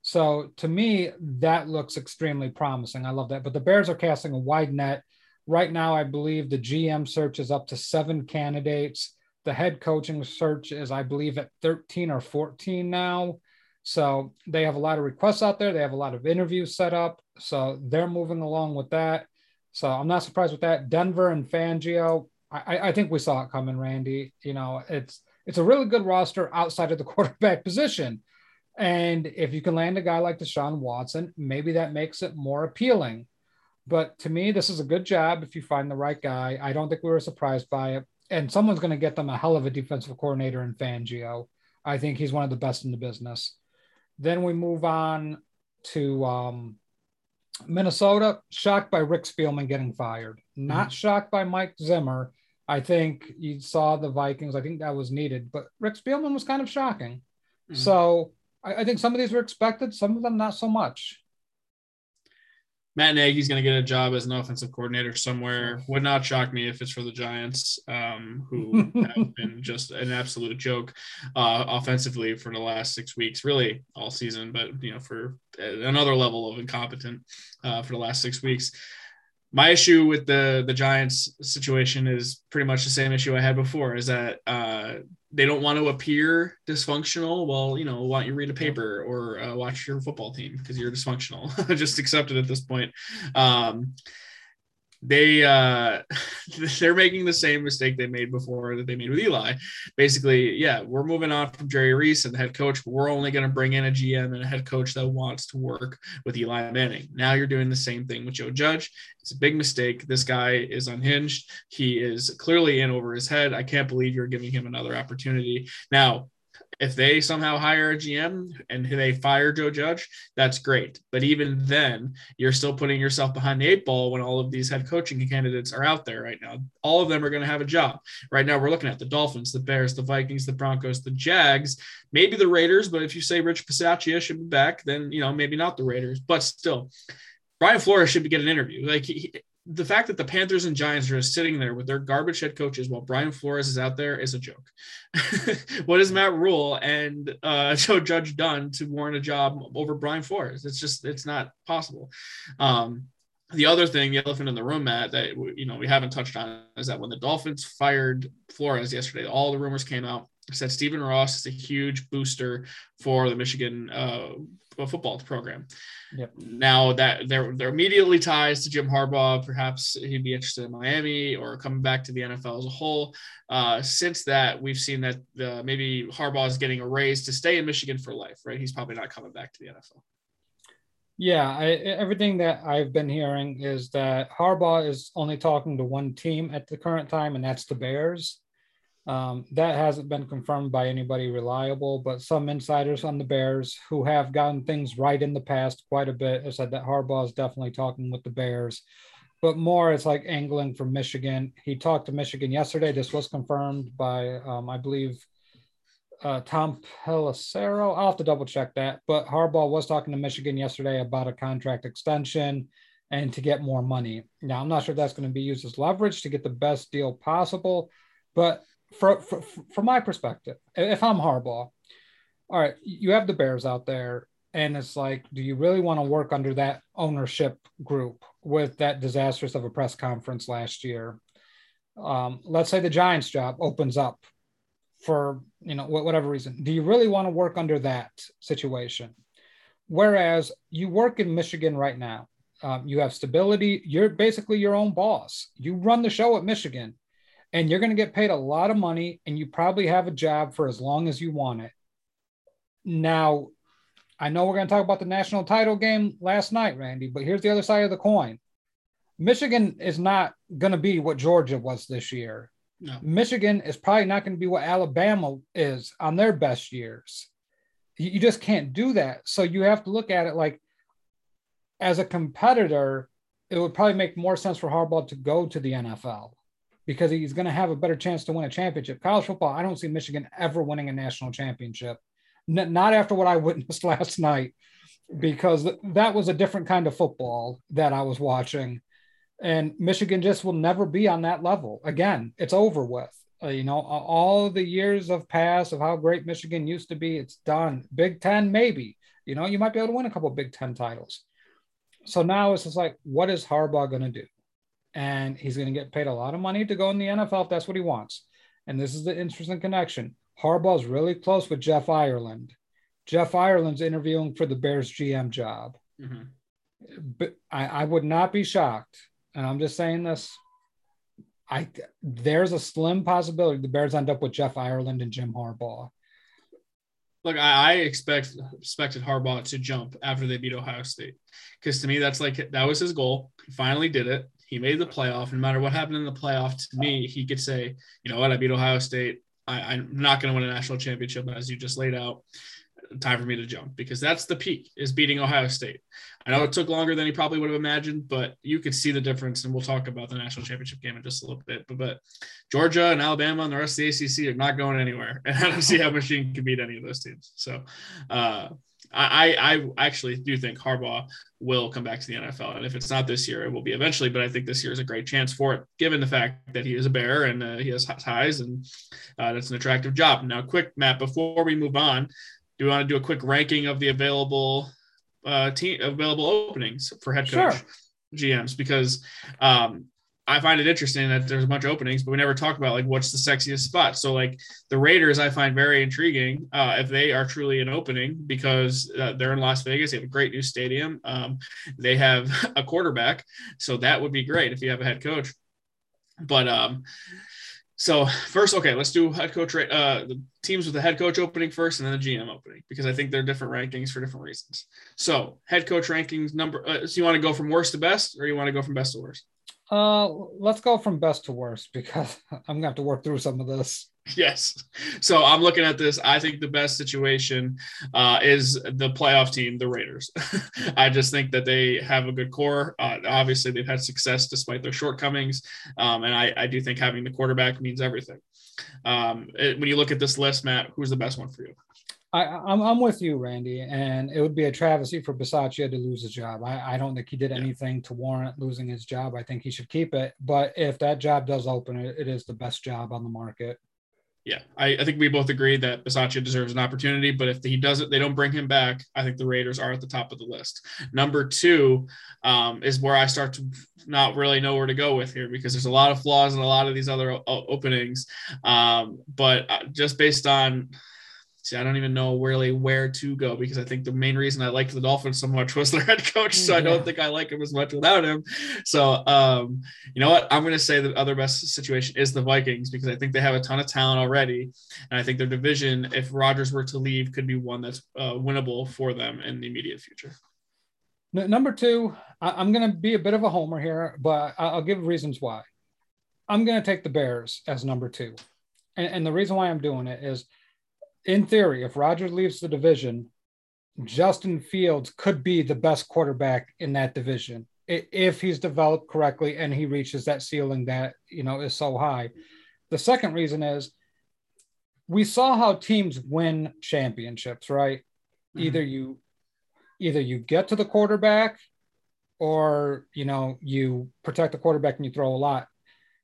so to me, that looks extremely promising. I love that. But the Bears are casting a wide net. Right now, I believe the GM search is up to seven candidates. The head coaching search is, I believe, at 13 or 14 now. So they have a lot of requests out there. They have a lot of interviews set up. So they're moving along with that. So I'm not surprised with that. Denver and Fangio, I, I think we saw it coming, Randy. You know, it's it's a really good roster outside of the quarterback position. And if you can land a guy like Deshaun Watson, maybe that makes it more appealing. But to me, this is a good job if you find the right guy. I don't think we were surprised by it. And someone's going to get them a hell of a defensive coordinator in Fangio. I think he's one of the best in the business. Then we move on to um, Minnesota, shocked by Rick Spielman getting fired. Not mm-hmm. shocked by Mike Zimmer. I think you saw the Vikings. I think that was needed, but Rick Spielman was kind of shocking. Mm-hmm. So I, I think some of these were expected, some of them not so much. Matt Nagy's going to get a job as an offensive coordinator somewhere. Would not shock me if it's for the Giants, um, who have been just an absolute joke uh, offensively for the last six weeks, really all season, but you know for another level of incompetent uh, for the last six weeks my issue with the the Giants situation is pretty much the same issue I had before. Is that uh, they don't want to appear dysfunctional. Well, you know, why don't you read a paper or uh, watch your football team because you're dysfunctional? Just accept it at this point. Um, they uh they're making the same mistake they made before that they made with Eli. Basically, yeah, we're moving on from Jerry Reese and the head coach, we're only going to bring in a GM and a head coach that wants to work with Eli Manning. Now you're doing the same thing with Joe Judge. It's a big mistake. This guy is unhinged. He is clearly in over his head. I can't believe you're giving him another opportunity. Now, if they somehow hire a GM and they fire Joe Judge, that's great. But even then, you're still putting yourself behind the eight ball when all of these head coaching candidates are out there right now. All of them are going to have a job. Right now, we're looking at the Dolphins, the Bears, the Vikings, the Broncos, the Jags, maybe the Raiders. But if you say Rich Bisaccia should be back, then, you know, maybe not the Raiders. But still, Brian Flores should be getting an interview. Like he, the fact that the Panthers and Giants are just sitting there with their garbage head coaches while Brian Flores is out there is a joke. what is Matt Rhule and uh, Joe Judge done to warrant a job over Brian Flores? It's just it's not possible. Um, the other thing, the elephant in the room, Matt, that you know we haven't touched on is that when the Dolphins fired Flores yesterday, all the rumors came out said Stephen Ross is a huge booster for the Michigan uh, football program. Yep. Now that they're they're immediately ties to Jim Harbaugh, perhaps he'd be interested in Miami or coming back to the NFL as a whole. Uh, since that, we've seen that uh, maybe Harbaugh is getting a raise to stay in Michigan for life. Right? He's probably not coming back to the NFL. Yeah, I, everything that I've been hearing is that Harbaugh is only talking to one team at the current time, and that's the Bears. Um, that hasn't been confirmed by anybody reliable, but some insiders on the Bears who have gotten things right in the past quite a bit have said that Harbaugh is definitely talking with the Bears. But more, it's like angling from Michigan. He talked to Michigan yesterday. This was confirmed by, um, I believe, uh, Tom Pelissero. I'll have to double check that. But Harbaugh was talking to Michigan yesterday about a contract extension and to get more money. Now, I'm not sure that's going to be used as leverage to get the best deal possible. But for, from my perspective, if I'm Harbaugh, all right, you have the Bears out there, and it's like, do you really want to work under that ownership group with that disastrous of a press conference last year? Um, let's say the Giants job opens up for you know whatever reason. Do you really want to work under that situation? Whereas you work in Michigan right now, um, you have stability. You're basically your own boss. You run the show at Michigan and you're going to get paid a lot of money and you probably have a job for as long as you want it. Now, I know we're going to talk about the national title game last night, Randy, but here's the other side of the coin. Michigan is not going to be what Georgia was this year. No. Michigan is probably not going to be what Alabama is on their best years. You just can't do that. So you have to look at it like as a competitor, it would probably make more sense for Harbaugh to go to the NFL because he's going to have a better chance to win a championship. College football, I don't see Michigan ever winning a national championship. N- not after what I witnessed last night, because that was a different kind of football that I was watching. And Michigan just will never be on that level. Again, it's over with. Uh, you know, all the years have passed of how great Michigan used to be, it's done. Big Ten, maybe. You know, you might be able to win a couple Big Ten titles. So now it's just like, what is Harbaugh going to do? And he's going to get paid a lot of money to go in the NFL if that's what he wants. And this is the interesting connection. Harbaugh's really close with Jeff Ireland. Jeff Ireland's interviewing for the Bears GM job. Mm-hmm. But I, I would not be shocked, and I'm just saying this. I there's a slim possibility the Bears end up with Jeff Ireland and Jim Harbaugh. Look, I, I expect expected Harbaugh to jump after they beat Ohio State because to me that's like that was his goal. He finally did it. He made the playoff. No matter what happened in the playoff, to me, he could say, you know what, I beat Ohio State. I, am not going to win a national championship as you just laid out. Time for me to jump because that's the peak is beating Ohio State. I know it took longer than he probably would have imagined, but you could see the difference. And we'll talk about the national championship game in just a little bit. But, but Georgia and Alabama and the rest of the ACC are not going anywhere. And I don't see how Michigan can beat any of those teams. So, uh, I, I actually do think Harbaugh will come back to the NFL, and if it's not this year, it will be eventually. But I think this year is a great chance for it, given the fact that he is a bear and uh, he has ties, and uh, that's an attractive job. Now, quick, Matt, before we move on, do you want to do a quick ranking of the available uh, team available openings for head coach sure. GMs? Because um, I find it interesting that there's a bunch of openings, but we never talk about like what's the sexiest spot. So like the Raiders, I find very intriguing uh, if they are truly an opening because uh, they're in Las Vegas. They have a great new stadium. Um, they have a quarterback, so that would be great if you have a head coach. But um, so first, okay, let's do head coach. Uh, the teams with the head coach opening first, and then the GM opening because I think they're different rankings for different reasons. So head coach rankings number. Uh, so you want to go from worst to best, or you want to go from best to worst? Uh, let's go from best to worst because I'm gonna have to work through some of this. Yes. So I'm looking at this. I think the best situation uh, is the playoff team, the Raiders. I just think that they have a good core. Uh, obviously, they've had success despite their shortcomings, um, and I, I, do think having the quarterback means everything. Um, it, when you look at this list, Matt, who's the best one for you? I, am I'm with you, Randy, and it would be a travesty for Bisaccia to lose his job. I, I don't think he did anything to warrant losing his job. I think he should keep it. But if that job does open, it, it is the best job on the market. Yeah, I, I, think we both agree that Bisaccia deserves an opportunity, but if he doesn't, they don't bring him back. I think the Raiders are at the top of the list. Number two um, is where I start to not really know where to go with here because there's a lot of flaws in a lot of these other openings. Um, but uh, just based on See, I don't even know really where to go because I think the main reason I liked the Dolphins so much was their head coach. So yeah. I don't think I like him as much without him. So, um, you know what? I'm going to say the other best situation is the Vikings because I think they have a ton of talent already. And I think their division, if Rodgers were to leave, could be one that's uh, winnable for them in the immediate future. Number two, I'm going to be a bit of a homer here, but I'll give reasons why. I'm going to take the Bears as number two. And, and the reason why I'm doing it is – in theory, if Rodgers leaves the division, Justin Fields could be the best quarterback in that division if he's developed correctly and he reaches that ceiling that you know is so high. The second reason is we saw how teams win championships, right? Mm-hmm. Either you either you get to the quarterback or you know you protect the quarterback and you throw a lot.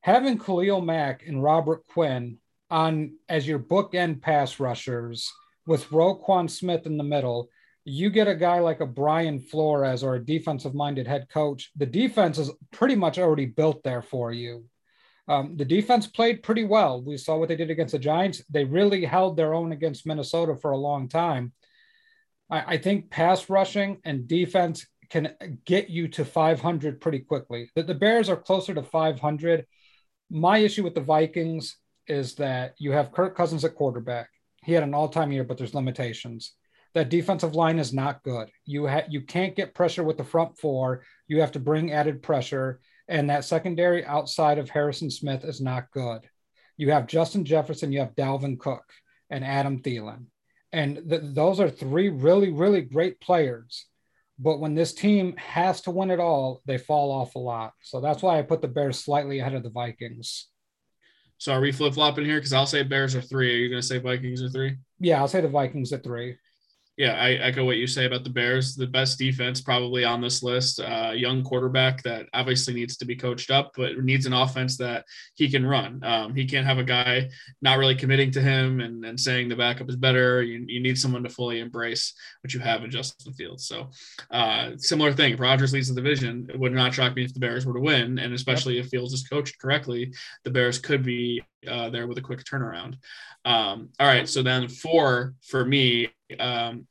Having Khalil Mack and Robert Quinn on as your bookend pass rushers with Roquan Smith in the middle, you get a guy like a Brian Flores or a defensive minded head coach. The defense is pretty much already built there for you. Um, the defense played pretty well. We saw what they did against the Giants. They really held their own against Minnesota for a long time. I, I think pass rushing and defense can get you to 500 pretty quickly. The, the Bears are closer to 500. My issue with the Vikings is that you have Kirk Cousins at quarterback. He had an all-time year, but there's limitations. That defensive line is not good. You ha- you can't get pressure with the front four. You have to bring added pressure, and that secondary outside of Harrison Smith is not good. You have Justin Jefferson, you have Dalvin Cook, and Adam Thielen, and th- those are three really really great players. But when this team has to win it all, they fall off a lot. So that's why I put the Bears slightly ahead of the Vikings. So are we flip flopping here? Because I'll say Bears are three. Are you going to say Vikings are three? Yeah, I'll say the Vikings at three yeah, I echo what you say about the Bears. The best defense probably on this list. Uh, young quarterback that obviously needs to be coached up, but needs an offense that he can run. Um, he can't have a guy not really committing to him and, and saying the backup is better. You, you need someone to fully embrace what you have in Justin Fields. So, uh, similar thing. If Rodgers leads the division, it would not shock me if the Bears were to win, and especially yep. if Fields is coached correctly, the Bears could be uh, there with a quick turnaround. Um, all right, so then four for me. Um,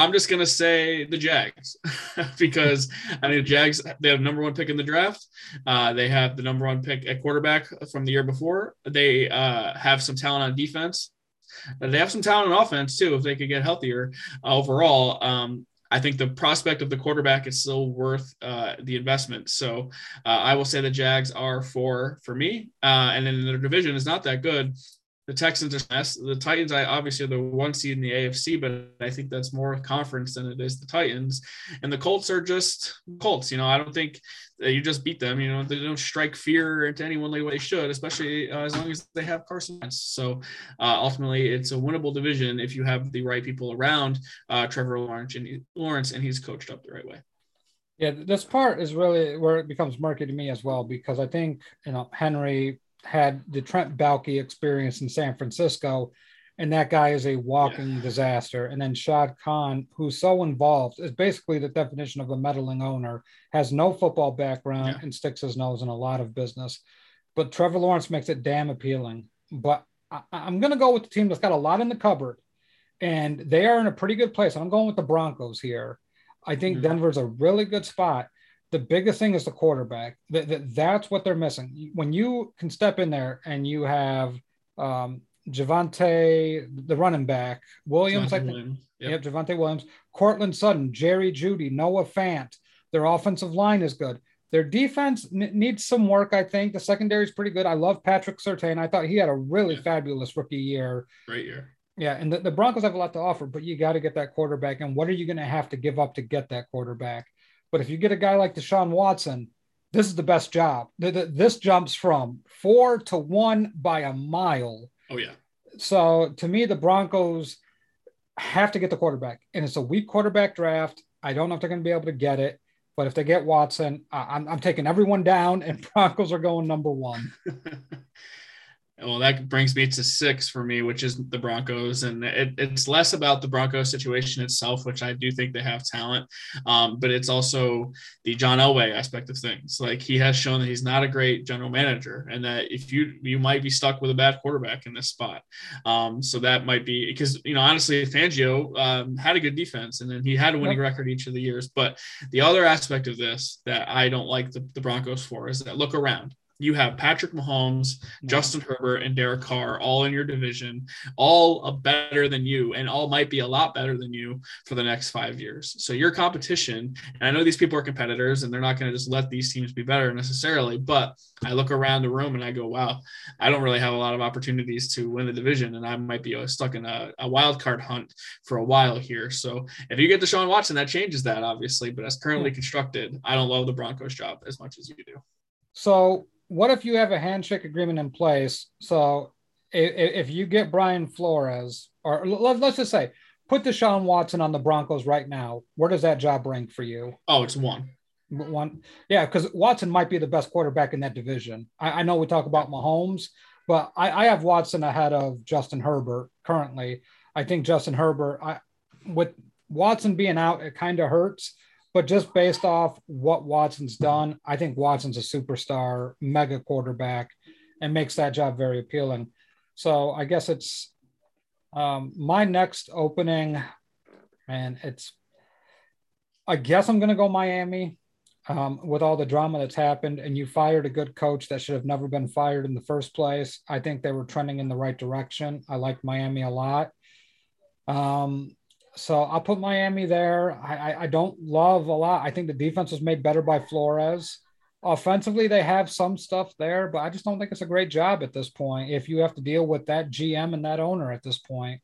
I'm just gonna say the Jags because I mean the Jags they have number one pick in the draft. Uh, they have the number one pick at quarterback from the year before. They uh, have some talent on defense. They have some talent on offense too if they could get healthier uh, overall. Um, I think the prospect of the quarterback is still worth uh, the investment. So uh, I will say the Jags are four for me. Uh, and then their division is not that good the Texans are mess. The Titans, I obviously are the one seed in the AFC, but I think that's more conference than it is the Titans. And the Colts are just Colts. You know, I don't think you just beat them. You know, they don't strike fear into anyone way they should, especially uh, as long as they have Carson Wentz. So uh, ultimately, it's a winnable division if you have the right people around uh, Trevor Lawrence and Lawrence, and he's coached up the right way. Yeah, this part is really where it becomes murky to me as well because I think you know Henry had the Trent Baalke experience in San Francisco, and that guy is a walking yeah. disaster. And then Shad Khan, who's so involved, is basically the definition of a meddling owner, has no football background yeah. and sticks his nose in a lot of business. But Trevor Lawrence makes it damn appealing. But I, am going to go with the team that's got a lot in the cupboard, and they are in a pretty good place. I'm going with the Broncos here. I think mm-hmm. Denver's a really good spot the biggest thing is the quarterback. That, that that's what they're missing. When you can step in there and you have um, Javonte, the running back, Williams, Javonte I think, Williams. Yep. yep, Javonte Williams, Courtland Sutton, Jerry Jeudy, Noah Fant. Their offensive line is good. Their defense n- needs some work, I think. The secondary is pretty good. I love Patrick Surtain. I thought he had a really yeah. fabulous rookie year. Great year. Yeah, and the, the Broncos have a lot to offer, but you got to get that quarterback. And what are you going to have to give up to get that quarterback? But if you get a guy like Deshaun Watson, this is the best job. This jumps from four to one by a mile. Oh, yeah. So to me, the Broncos have to get the quarterback, and it's a weak quarterback draft. I don't know if they're going to be able to get it, but if they get Watson, I'm, I'm taking everyone down, and Broncos are going number one. well, that brings me to six for me, which is the Broncos, and it, it's less about the Broncos situation itself, which I do think they have talent, um, but it's also the John Elway aspect of things. Like he has shown that he's not a great general manager, and that if you you might be stuck with a bad quarterback in this spot, um, so that might be because you know honestly, Fangio um, had a good defense, and then he had a winning record each of the years. But the other aspect of this that I don't like the, the Broncos for is that look around you have Patrick Mahomes, Justin Herbert, and Derek Carr all in your division, all better than you, and all might be a lot better than you for the next five years. So your competition, and I know these people are competitors and they're not going to just let these teams be better necessarily, but I look around the room and I go, wow, I don't really have a lot of opportunities to win the division, and I might be uh, stuck in a, a wild card hunt for a while here. So if you get Deshaun Watson, that changes that obviously, but as currently constructed, I don't love the Broncos job as much as you do. So what if you have a handshake agreement in place? So if, if you get Brian Flores, or let's just say, put Deshaun Watson on the Broncos right now, where does that job rank for you? Oh, it's one. One, yeah, because Watson might be the best quarterback in that division. I, I know we talk about Mahomes, but I, I, have Watson ahead of Justin Herbert currently. I think Justin Herbert, I, with Watson being out, it kind of hurts but just based off what Watson's done, I think Watson's a superstar, mega quarterback, and makes that job very appealing. So I guess it's um, my next opening, and it's. I guess I'm going to go Miami um, with all the drama that's happened, and you fired a good coach that should have never been fired in the first place. I think they were trending in the right direction. I like Miami a lot. Um, so I'll put Miami there. I, I, I don't love a lot. I think the defense was made better by Flores. Offensively, they have some stuff there, but I just don't think it's a great job at this point. If you have to deal with that GM and that owner at this point.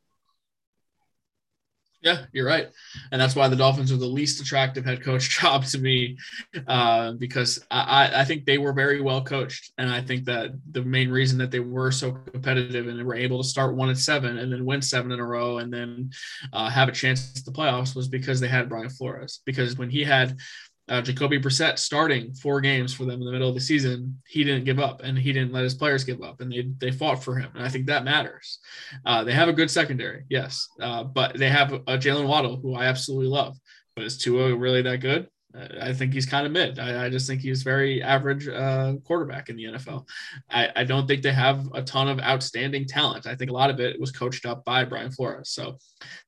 Yeah, you're right, and that's why the Dolphins are the least attractive head coach job to me, uh, because I, I think they were very well coached, and I think that the main reason that they were so competitive and they were able to start one at seven and then win seven in a row and then uh, have a chance at the playoffs was because they had Brian Flores. Because when he had uh, Jacoby Brissett starting four games for them in the middle of the season, he didn't give up and he didn't let his players give up and they, they fought for him. And I think that matters. Uh, they have a good secondary, yes, uh, but they have a Jaylen Waddle, who I absolutely love. But is Tua really that good? I think he's kind of mid. I, I, just think he's very average uh, quarterback in the NFL. I, I, don't think they have a ton of outstanding talent. I think a lot of it was coached up by Brian Flores. So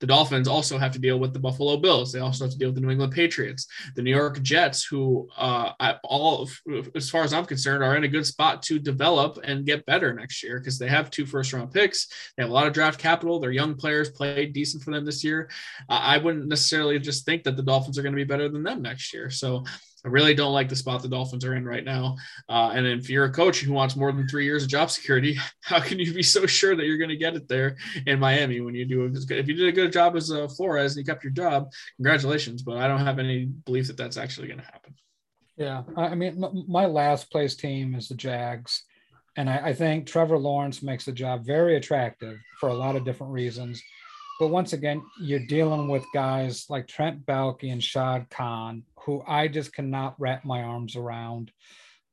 the Dolphins also have to deal with the Buffalo Bills. They also have to deal with the New England Patriots, the New York Jets, who uh, all, as far as I'm concerned, are in a good spot to develop and get better next year because they have two first round picks. They have a lot of draft capital. Their young players played decent for them this year. Uh, I wouldn't necessarily just think that the Dolphins are going to be better than them next year year. So I really don't like the spot the Dolphins are in right now. Uh, and if you're a coach who wants more than three years of job security, how can you be so sure that you're going to get it there in Miami when you do? If you did a good job as a Flores and you kept your job, congratulations. But I don't have any belief that that's actually going to happen. Yeah, I mean, my last place team is the Jags, and I, I think Trevor Lawrence makes the job very attractive for a lot of different reasons. But once again, you're dealing with guys like Trent Baalke and Shad Khan, who I just cannot wrap my arms around.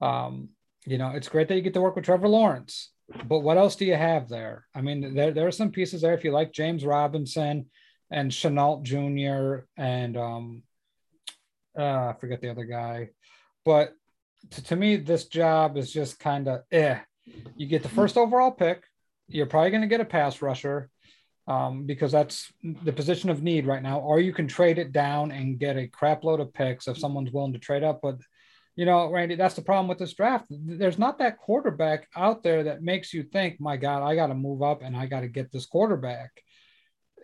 Um, you know, it's great that you get to work with Trevor Lawrence, but what else do you have there? I mean, there, there are some pieces there. If you like James Robinson and Shenault Jr. and um, uh, I forget the other guy, but to, to me, this job is just kind of eh. You get the first overall pick. You're probably going to get a pass rusher um, because that's the position of need right now. Or you can trade it down and get a crap load of picks if someone's willing to trade up. But you know, Randy, that's the problem with this draft. There's not that quarterback out there that makes you think, my God, I got to move up and I got to get this quarterback.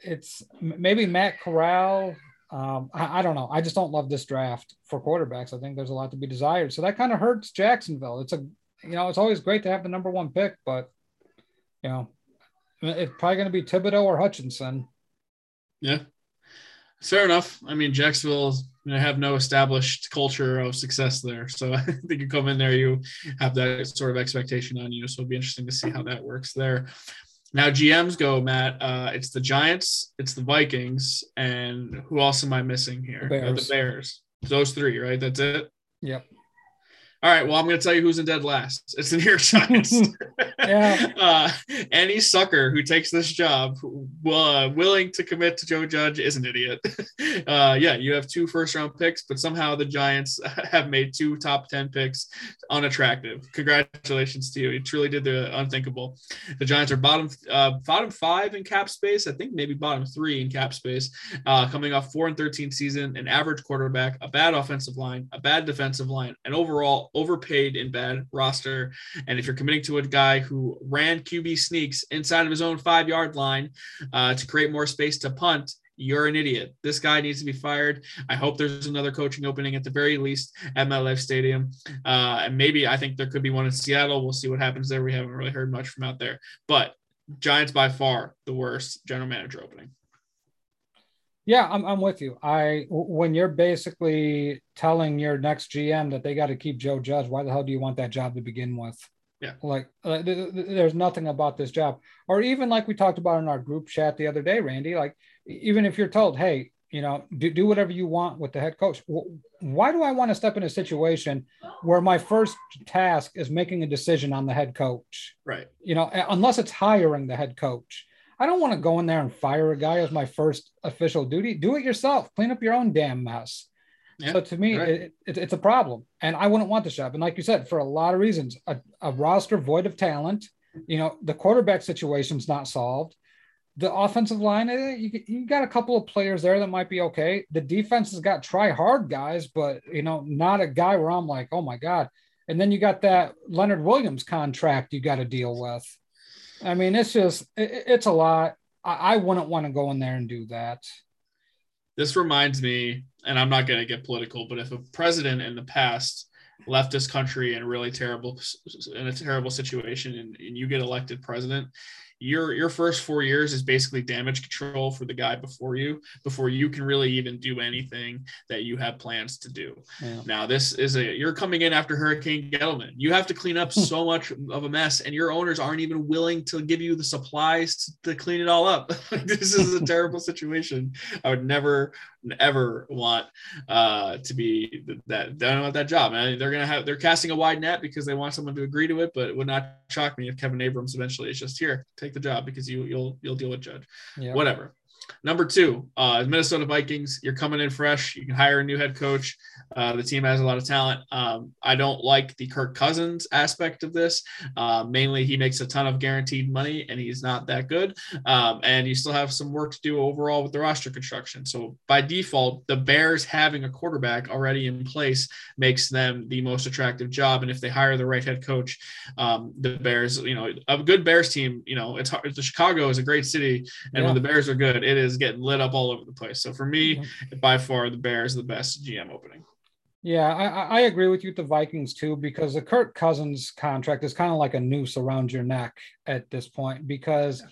It's maybe Matt Corral. Um, I, I, don't know. I just don't love this draft for quarterbacks. I think there's a lot to be desired. So that kind of hurts Jacksonville. It's a, you know, it's always great to have the number one pick, but, you know, it's probably going to be Thibodeaux or Hutchinson. Yeah, fair enough. I mean, Jacksonville you know, have no established culture of success there, so I think you come in there, you have that sort of expectation on you. So it'll be interesting to see how that works there. Now GMs go, Matt. Uh, it's the Giants, it's the Vikings, and who else am I missing here? The Bears. Uh, the Bears. Those three, right? That's it. Yep. All right. Well, I'm going to tell you who's in dead last. It's the New York Giants. yeah. Uh, any sucker who takes this job, uh, willing to commit to Joe Judge, is an idiot. Uh, yeah, you have two first round picks, but somehow the Giants have made two top 10 picks unattractive. Congratulations to you. You truly did the unthinkable. The Giants are bottom, uh, bottom five in cap space. I think maybe bottom three in cap space, uh, coming off four and 13 season, an average quarterback, a bad offensive line, a bad defensive line, and overall overpaid in bad roster. And if you're committing to a guy who ran QB sneaks inside of his own five yard line uh, to create more space to punt, you're an idiot. This guy needs to be fired. I hope there's another coaching opening at the very least at MetLife Stadium. Uh, and maybe I think there could be one in Seattle. We'll see what happens there. We haven't really heard much from out there. But Giants by far the worst general manager opening. Yeah, I'm, I'm with you. I when you're basically telling your next GM that they got to keep Joe Judge, why the hell do you want that job to begin with? Yeah, like uh, th- th- there's nothing about this job, or even like we talked about in our group chat the other day, Randy. Like even if you're told, hey, you know, do, do whatever you want with the head coach. Why do I want to step in a situation where my first task is making a decision on the head coach? Right. You know, unless it's hiring the head coach. I don't want to go in there and fire a guy as my first official duty. Do it yourself. Clean up your own damn mess. Yeah, so to me, right. it, it, it's a problem, and I wouldn't want the job. And like you said, for a lot of reasons, a, a roster void of talent. You know, the quarterback situation's not solved. The offensive line, eh, you, you got a couple of players there that might be okay. The defense has got try hard guys, but you know, not a guy where I'm like, oh my god. And then you got that Leonard Williams contract you got to deal with. I mean, it's just it, it's a lot. I, I wouldn't want to go in there and do that. This reminds me, and I'm not going to get political, but if a president in the past left this country in really terrible in a terrible situation and, and you get elected president your your first four years is basically damage control for the guy before you before you can really even do anything that you have plans to do. Yeah. now this is a you're coming in after hurricane gettleman you have to clean up so much of a mess and your owners aren't even willing to give you the supplies to, to clean it all up. This is a terrible situation. I would never ever want uh, to be that they don't want that job. And they're gonna have they're casting a wide net because they want someone to agree to it. But it would not shock me if Kevin Abrams eventually is just here, take the job because you you'll you'll deal with Judge. Yeah. Whatever. Number two, uh, Minnesota Vikings. You're coming in fresh. You can hire a new head coach. Uh, the team has a lot of talent. Um, I don't like the Kirk Cousins aspect of this. Uh, mainly, he makes a ton of guaranteed money, and he's not that good. Um, and you still have some work to do overall with the roster construction. So by default, the Bears having a quarterback already in place makes them the most attractive job. And if they hire the right head coach, um, the Bears, you know, a good Bears team, you know, it's hard. The Chicago is a great city, and yeah. when the Bears are good, it is getting lit up all over the place. So for me, mm-hmm. by far, the Bears the best GM opening. Yeah, I, I agree with you with the Vikings too, because the Kirk Cousins contract is kind of like a noose around your neck at this point. Because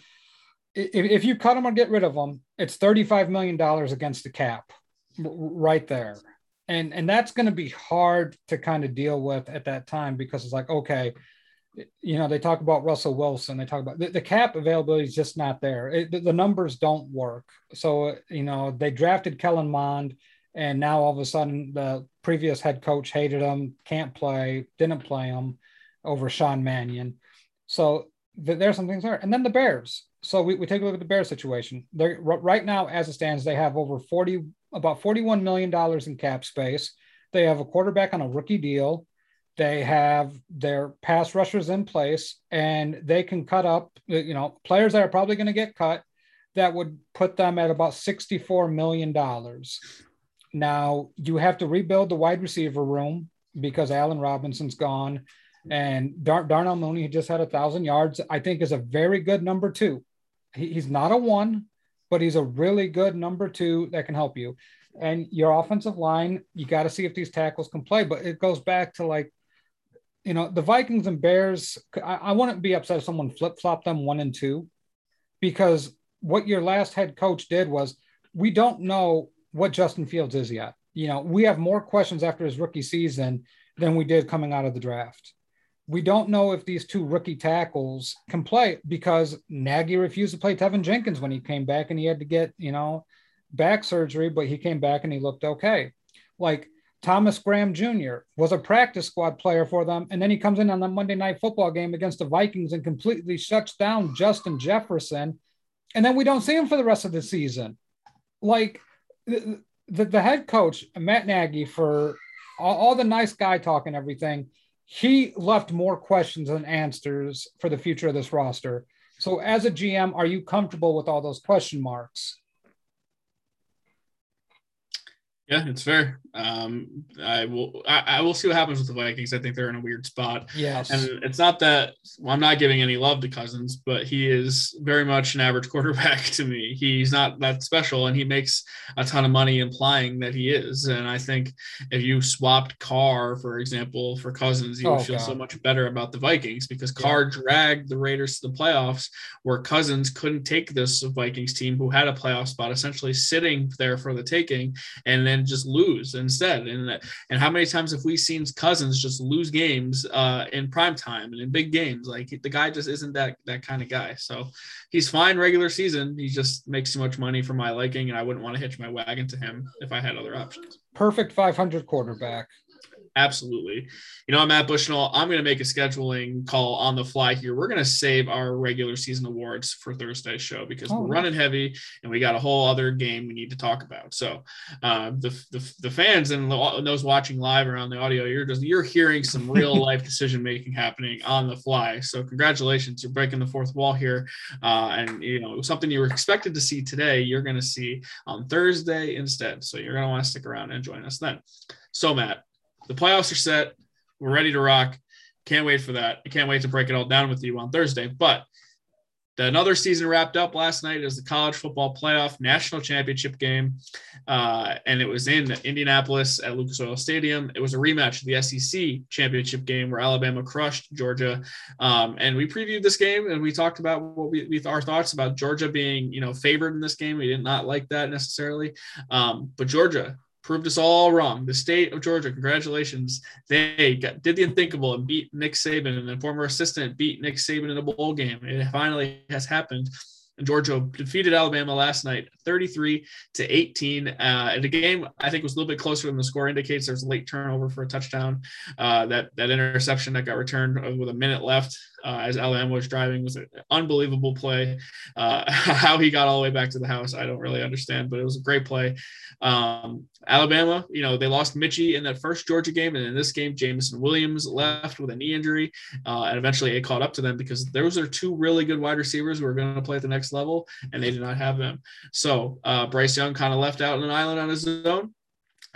if, if you cut him or get rid of him, it's $35 million against the cap right there. And, and that's going to be hard to kind of deal with at that time because it's like, okay, you know, they talk about Russell Wilson. They talk about the, the cap availability is just not there. It, the, the, numbers don't work. So, you know, they drafted Kellen Mond, and now all of a sudden the previous head coach hated him, can't play, didn't play him over Sean Mannion. So th- there's some things there. And then the Bears. So we, we take a look at the Bears situation. They're right now, as it stands, they have over 40, about $41 million in cap space. They have a quarterback on a rookie deal. They have their pass rushers in place and they can cut up, you know, players that are probably going to get cut that would put them at about $64 million. Now you have to rebuild the wide receiver room because Allen Robinson's gone and Dar- Darnell Mooney, he just had a thousand yards, I think is a very good number two. He, he's not a one, but he's a really good number two that can help you. And your offensive line, you got to see if these tackles can play. But it goes back to like you know, the Vikings and Bears, I, I wouldn't be upset if someone flip flopped them one and two because what your last head coach did was we don't know what Justin Fields is yet. You know, we have more questions after his rookie season than we did coming out of the draft. We don't know if these two rookie tackles can play because Nagy refused to play Teven Jenkins when he came back and he had to get, you know, back surgery, but he came back and he looked okay. Like Thomas Graham Jr. was a practice squad player for them. And then he comes in on the Monday night football game against the Vikings and completely shuts down Justin Jefferson. And then we don't see him for the rest of the season. Like the, the, the head coach, Matt Nagy, for all, all the nice guy talk and everything, he left more questions than answers for the future of this roster. So, as a GM, are you comfortable with all those question marks? Yeah, it's fair. Um, I will. I, I, will see what happens with the Vikings. I think they're in a weird spot. Yes, and it's not that well, I'm not giving any love to Cousins, but he is very much an average quarterback to me. He's not that special, and he makes a ton of money implying that he is. And I think if you swapped Carr, for example, for Cousins, you oh, would feel God. so much better about the Vikings because Carr yeah. dragged the Raiders to the playoffs, where Cousins couldn't take this Vikings team who had a playoff spot essentially sitting there for the taking, and then and just lose instead. And and how many times have we seen Cousins just lose games uh, in prime time and in big games? Like the guy just isn't that that kind of guy. So he's fine regular season. He just makes too much money for my liking, and I wouldn't want to hitch my wagon to him if I had other options. Perfect 500 quarterback. Absolutely. You know, I'm Matt Bushnell. I'm going to make a scheduling call on the fly here. We're going to save our regular season awards for Thursday's show because oh, we're running heavy and we got a whole other game we need to talk about. So, uh, the, the, the fans and those watching live around the audio, you're just you're hearing some real life decision making happening on the fly. So, congratulations, you're breaking the fourth wall here, uh, and you know something you were expected to see today, you're going to see on Thursday instead. So, you're going to want to stick around and join us then. So, Matt, the playoffs are set. We're ready to rock. Can't wait for that. I can't wait to break it all down with you on Thursday. But another season wrapped up last night as the college football playoff national championship game, uh, and it was in Indianapolis at Lucas Oil Stadium. It was a rematch of the SEC championship game where Alabama crushed Georgia, um, and we previewed this game and we talked about what we, we our thoughts about Georgia being you know favored in this game. We did not like that necessarily, um, but Georgia proved us all wrong. The state of Georgia, congratulations. They got, did the unthinkable and beat Nick Saban, and the former assistant beat Nick Saban in a bowl game. It finally has happened. Georgia defeated Alabama last night, 33 to 18. Uh, and the game I think was a little bit closer than the score indicates. There's a late turnover for a touchdown. Uh, that that interception that got returned with a minute left uh, as Alabama was driving was an unbelievable play. Uh, how he got all the way back to the house, I don't really understand, but it was a great play. Um, Alabama, you know, they lost Metchie in that first Georgia game, and in this game, Jameson Williams left with a knee injury, uh, and eventually it caught up to them because those are two really good wide receivers who are going to play at the next level, and they did not have them. So uh, Bryce Young kind of left out on an island on his own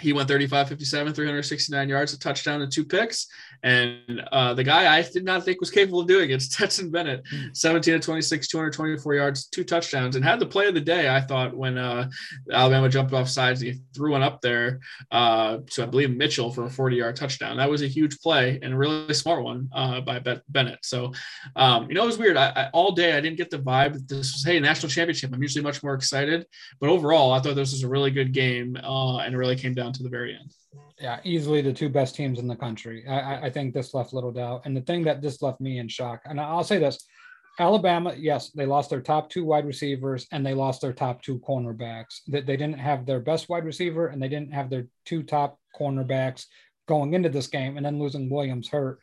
he went 35 57 369 yards a touchdown and two picks. And uh, the guy i did not think was capable of doing it is Stetson Bennett. Hmm. 17 to 26 224 yards two touchdowns and had the play of the day i thought when uh, alabama jumped off sides he threw one up there uh, to i believe mitchell for a 40 yard touchdown. That was a huge play and a really smart one uh, by bennett. So um, you know it was weird. I, I, all day i didn't get the vibe that this was hey national championship. I'm usually much more excited. But overall i thought this was a really good game uh, and it really came down to the very end. Yeah, easily the two best teams in the country. I, I think this left little doubt. And the thing that this left me in shock, and I'll say this Alabama, yes, they lost their top two wide receivers and they lost their top two cornerbacks. That they didn't have their best wide receiver and they didn't have their two top cornerbacks going into this game and then losing Williams hurt.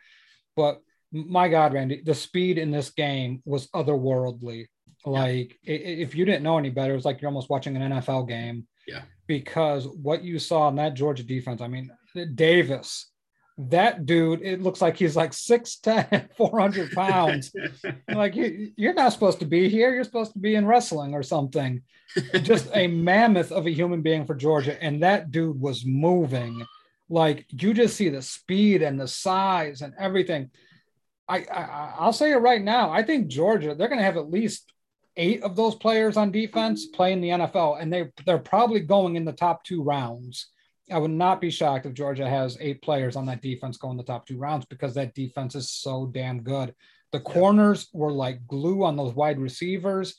But my God, Randy, the speed in this game was otherworldly. Like yeah. if you didn't know any better, it was like you're almost watching an NFL game. Yeah because what you saw in that Georgia defense, I mean, Davis, that dude, it looks like he's like 6'10, 400 pounds. like, you, you're not supposed to be here. You're supposed to be in wrestling or something. Just a mammoth of a human being for Georgia. And that dude was moving. Like, you just see the speed and the size and everything. I, I I'll say it right now. I think Georgia, they're going to have at least eight of those players on defense play in the NFL, and they they're probably going in the top two rounds. I would not be shocked if Georgia has eight players on that defense going the top two rounds because that defense is so damn good. The corners were like glue on those wide receivers.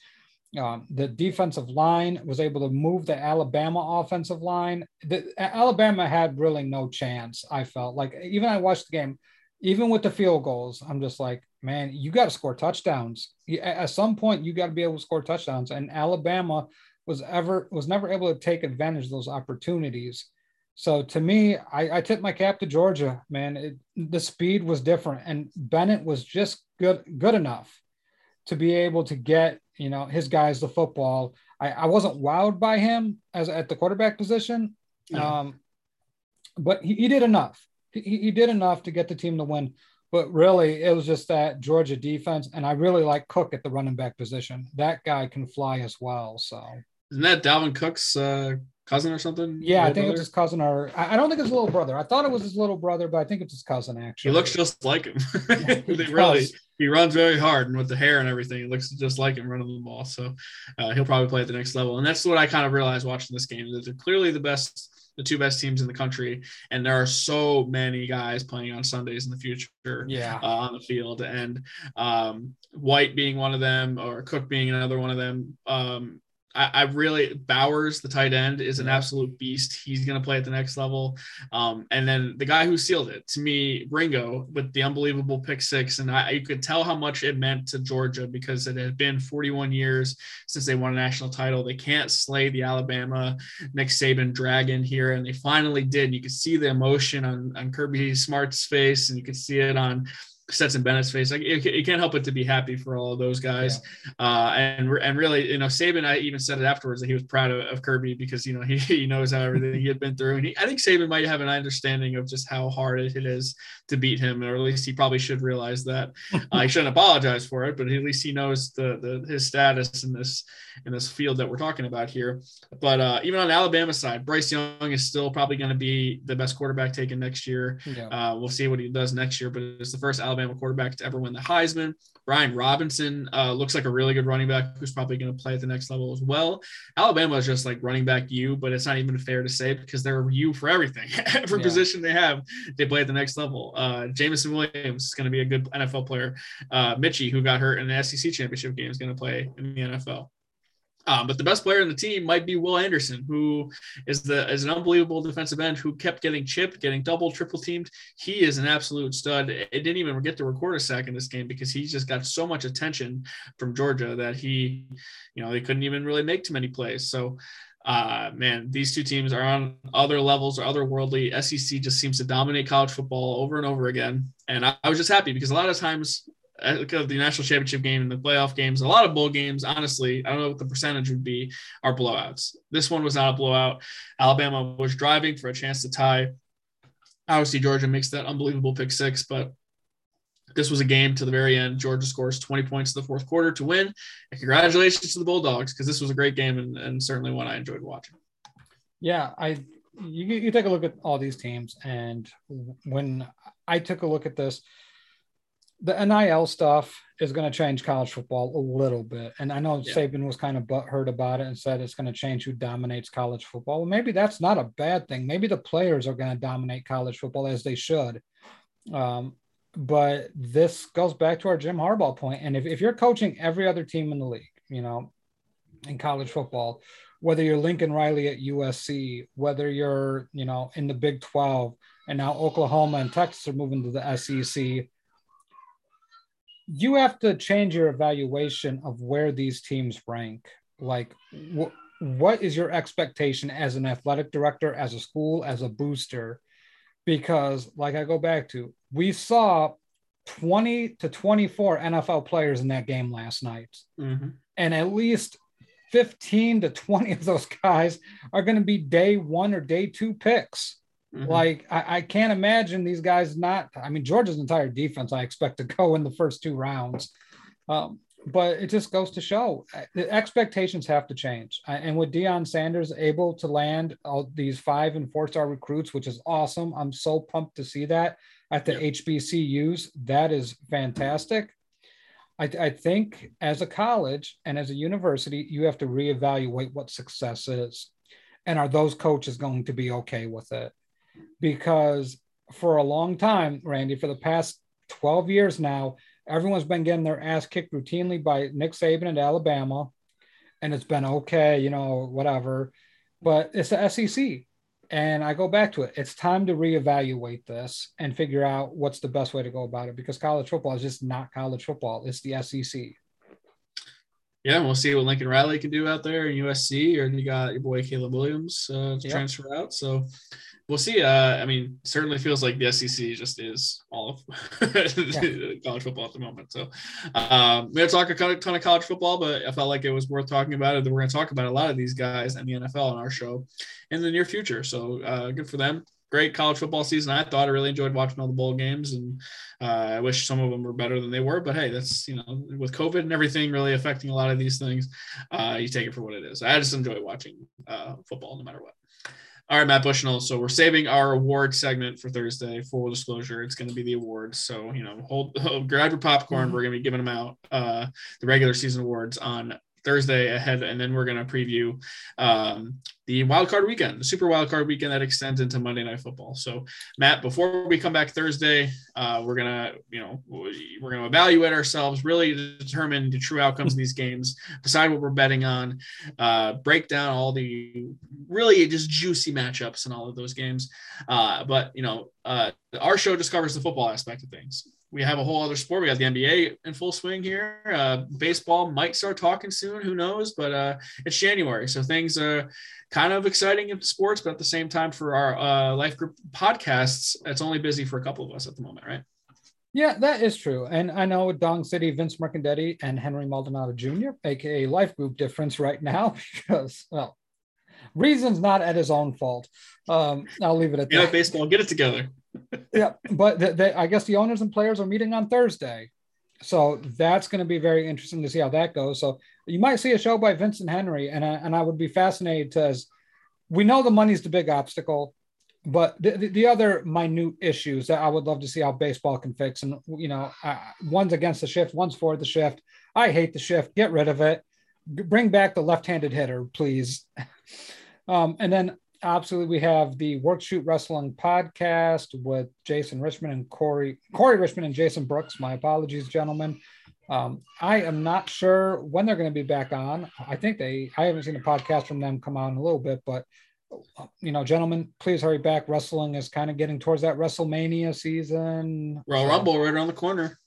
Um, the defensive line was able to move the Alabama offensive line. The, Alabama had really no chance. I felt like even I watched the game, even with the field goals, I'm just like, man, you got to score touchdowns. At some point, you got to be able to score touchdowns. And Alabama was ever was never able to take advantage of those opportunities. So to me, I, I tip my cap to Georgia, man. It, the speed was different, and Bennett was just good good enough to be able to get you know his guys the football. I, I wasn't wowed by him as at the quarterback position, um, but he, he, did enough. He, he did enough to get the team to win. But really, it was just that Georgia defense, and I really like Cook at the running back position. That guy can fly as well. So isn't that Dalvin Cook's uh, cousin or something? Yeah, I think brother? it's his cousin, or I don't think it's his little brother. I thought it was his little brother, but I think it's his cousin actually. He looks just like him. he really, he runs very hard, and with the hair and everything, it looks just like him running the ball. So uh, he'll probably play at the next level, and that's what I kind of realized watching this game. That they're clearly the best the two best teams in the country, and there are so many guys playing on Sundays in the future. Yeah, uh, on the field, and um, White being one of them, or Cook being another one of them. Um, I, I, really Bowers, the tight end, is an absolute beast. He's going to play at the next level. Um, and then the guy who sealed it to me, Ringo, with the unbelievable pick six, and I, you could tell how much it meant to Georgia because it had been 41 years since they won a national title. They can't slay the Alabama Nick Saban dragon here, and they finally did. You could see the emotion on on Kirby Smart's face, and you could see it on Stetson Bennett's face. Like you, you, can't help but to be happy for all of those guys. Yeah. Uh, and and really, you know, Saban, I even said it afterwards that he was proud of, of Kirby because you know he, he knows how everything he had been through, and he, I think Saban might have an understanding of just how hard it is to beat him, or at least he probably should realize that. uh, he shouldn't apologize for it, but at least he knows the, the his status in this in this field that we're talking about here. But uh, even on Alabama side, Bryce Young is still probably going to be the best quarterback taken next year. Yeah. Uh, we'll see what he does next year, but it's the first Alabama quarterback to ever win the Heisman. Brian Robinson uh, looks like a really good running back who's probably going to play at the next level as well. Alabama is just like running back you, but it's not even fair to say because they're you for everything. Every yeah. position they have, they play at the next level. Uh, Jameson Williams is going to be a good NFL player. Uh, Metchie, who got hurt in the SEC championship game, is going to play in the NFL. Um, but the best player in the team might be Will Anderson, who is the is an unbelievable defensive end who kept getting chipped, getting double, triple teamed. He is an absolute stud. It didn't even get to record a sack in this game because he just got so much attention from Georgia that he, you know, they couldn't even really make too many plays. So uh man these two teams are on other levels or otherworldly sec just seems to dominate college football over and over again and I, I was just happy because a lot of times Uh, of the national championship game and the playoff games, a lot of bowl games, honestly, I don't know what the percentage would be, are blowouts. This one was not a blowout. Alabama was driving for a chance to tie. Obviously, Georgia makes that unbelievable pick six, but this was a game to the very end. Georgia scores 20 points in the fourth quarter to win. And congratulations to the Bulldogs because this was a great game and, and certainly one I enjoyed watching. Yeah, I you, you take a look at all these teams, and when I took a look at this, the NIL stuff is going to change college football a little bit. And I know yeah. Saban was kind of butthurt about it and said it's going to change who dominates college football. Well, maybe that's not a bad thing. Maybe the players are going to dominate college football as they should. Um, but this goes back to our Jim Harbaugh point. And if, if you're coaching every other team in the league, you know, in college football, whether you're Lincoln Riley at USC, whether you're, you know, in the Big 12, and now Oklahoma and Texas are moving to the SEC you have to change your evaluation of where these teams rank. Like, wh- what is your expectation as an athletic director, as a school, as a booster? Because, like I go back to, we saw 20 to 24 NFL players in that game last night. Mm-hmm. And at least 15 to 20 of those guys are going to be day one or day two picks. Mm-hmm. Like I, I, can't imagine these guys not. I mean, Georgia's entire defense I expect to go in the first two rounds, um, but it just goes to show uh, the expectations have to change. And with Deion Sanders able to land all these five and four star recruits, which is awesome. I'm so pumped to see that at the yeah. HBCUs. That is fantastic. I, I think as a college and as a university, you have to reevaluate what success is. And are those coaches going to be okay with it? Because for a long time, Randy, for the past 12 years now, everyone's been getting their ass kicked routinely by Nick Saban and Alabama. And it's been okay, you know, whatever. But it's the SEC. And I go back to it. It's time to reevaluate this and figure out what's the best way to go about it because college football is just not college football. It's the SEC. Yeah, we'll see what Lincoln Riley can do out there in USC, or you got your boy Caleb Williams uh, to yep. transfer out. So we'll see. Uh, I mean, certainly feels like the SEC just is all of yeah. college football at the moment. So um, we have to talk a ton of college football, but I felt like it was worth talking about it. That we're going to talk about a lot of these guys and the NFL on our show in the near future. So uh, good for them. Great college football season. I thought I really enjoyed watching all the bowl games, and uh, I wish some of them were better than they were. But hey, that's you know, with COVID and everything really affecting a lot of these things, uh, you take it for what it is. I just enjoy watching uh, football no matter what. All right, Matt Bushnell. So we're saving our award segment for Thursday. Full disclosure, it's going to be the awards. So you know, hold, hold grab your popcorn. Mm-hmm. We're going to be giving them out uh, the regular season awards on Thursday ahead, and then we're going to preview um, the wild card weekend, the super wild card weekend that extends into Monday Night Football. So, Matt, before we come back Thursday, uh, we're gonna, you know, we're gonna evaluate ourselves, really determine the true outcomes of these games, decide what we're betting on, uh, break down all the really just juicy matchups in all of those games. Uh, but you know, uh, our show just covers the football aspect of things we have a whole other sport. We got the NBA in full swing here. Uh, baseball might start talking soon. Who knows? But uh, it's January, so things are kind of exciting in sports. But at the same time, for our uh, life group podcasts, it's only busy for a couple of us at the moment, right? Yeah, that is true. And I know Dong City, Vince Mercandetti, and Henry Maldonado Jr., aka Life Group difference right now, because well, reasons not at his own fault. Um, I'll leave it at that. yeah, that. baseball, get it together yeah, but I guess the owners and players are meeting on Thursday, so that's going to be very interesting to see how that goes. So you might see a show by Vincent Henry, and I, and I would be fascinated as we know the money's the big obstacle, but the, the, the, other minute issues that I would love to see how baseball can fix, and you know, uh, one's against the shift, one's for the shift. I hate the shift. Get rid of it. Bring back the left-handed hitter, please. Um, and then absolutely. We have the work shoot wrestling podcast with jason richmond and corey corey richmond and jason brooks. My apologies gentlemen. Um, i am not sure when they're going to be back on. I think they i haven't seen a podcast from them come on a little bit but you know gentlemen please hurry back. Wrestling is kind of getting towards that wrestlemania season. Royal rumble right around the corner.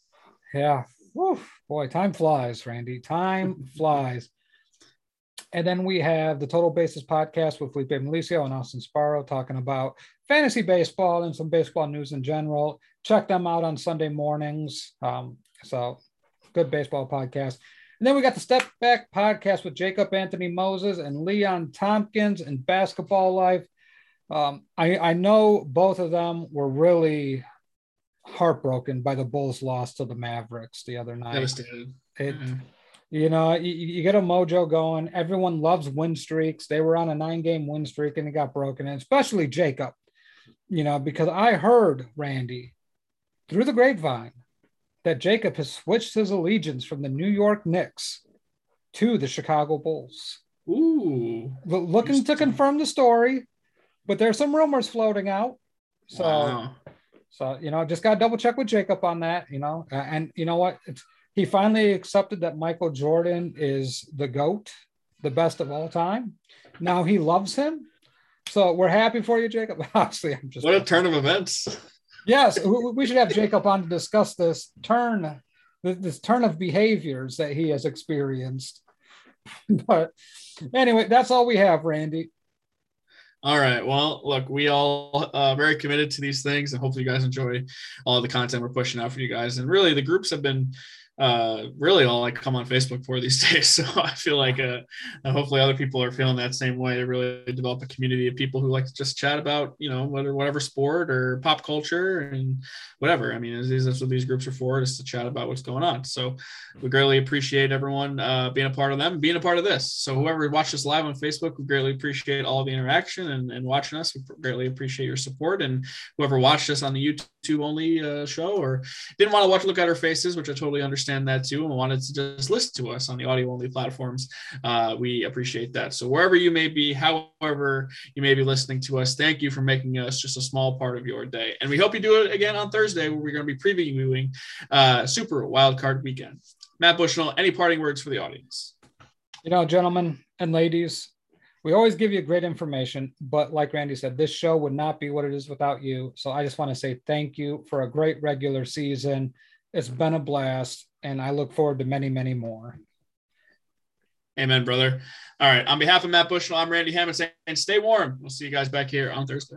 Yeah. Whew, boy time flies randy. Time flies and then we have the Total Bases podcast with Felipe Milicio and Austin Sparrow talking about fantasy baseball and some baseball news in general. Check them out on Sunday mornings. Um, so, good baseball podcast. And then we got the Step Back podcast with Jacob Anthony Moses and Leon Tompkins and Basketball Life. Um, I, I know both of them were really heartbroken by the Bulls' loss to the Mavericks the other night. Devastated. It, mm-hmm. You know, you, you, get a mojo going. Everyone loves win streaks. They were on a nine game win streak and it got broken, and especially Jacob, you know, because I heard Randy through the grapevine that Jacob has switched his allegiance from the New York Knicks to the Chicago Bulls. Ooh. Looking to confirm the story, but there's some rumors floating out. So, wow. so you know, just got to double check with Jacob on that, you know, and you know what? It's he finally accepted that Michael Jordan is the GOAT, the best of all time. Now he loves him. So we're happy for you, Jacob. Obviously, I'm just what a turn of events. Yes, we should have Jacob on to discuss this turn, this turn of behaviors that he has experienced. But anyway, that's all we have, Randy. All right. Well, look, we all uh, very committed to these things, and hopefully, you guys enjoy all the content we're pushing out for you guys. And really, the groups have been uh, really all I come on Facebook for these days. So I feel like uh, hopefully other people are feeling that same way. To really develop a community of people who like to just chat about you know whether whatever sport or pop culture and whatever. I mean, that's what these groups are for, is to chat about what's going on. So we greatly appreciate everyone uh, being a part of them, being a part of this. So whoever watched us live on Facebook, we greatly appreciate all the interaction and, and watching us. We greatly appreciate your support. And whoever watched us on the YouTube only uh, show or didn't want to watch look at our faces, which I totally understand that too and wanted to just listen to us on the audio only platforms, uh, we appreciate that. So wherever you may be, however you may be listening to us, thank you for making us just a small part of your day. And we hope you do it again on Thursday, where we're going to be previewing uh, Super Wild Card Weekend. Matt Bushnell, any parting words for the audience? You know, gentlemen and ladies, we always give you great information, but like Randy said, this show would not be what it is without you. So I just want to say thank you for a great regular season. It's been a blast and I look forward to many, many more. Amen, brother. All right. On behalf of Matt Bushnell, I'm Randy Hammond and stay warm. We'll see you guys back here on Thursday.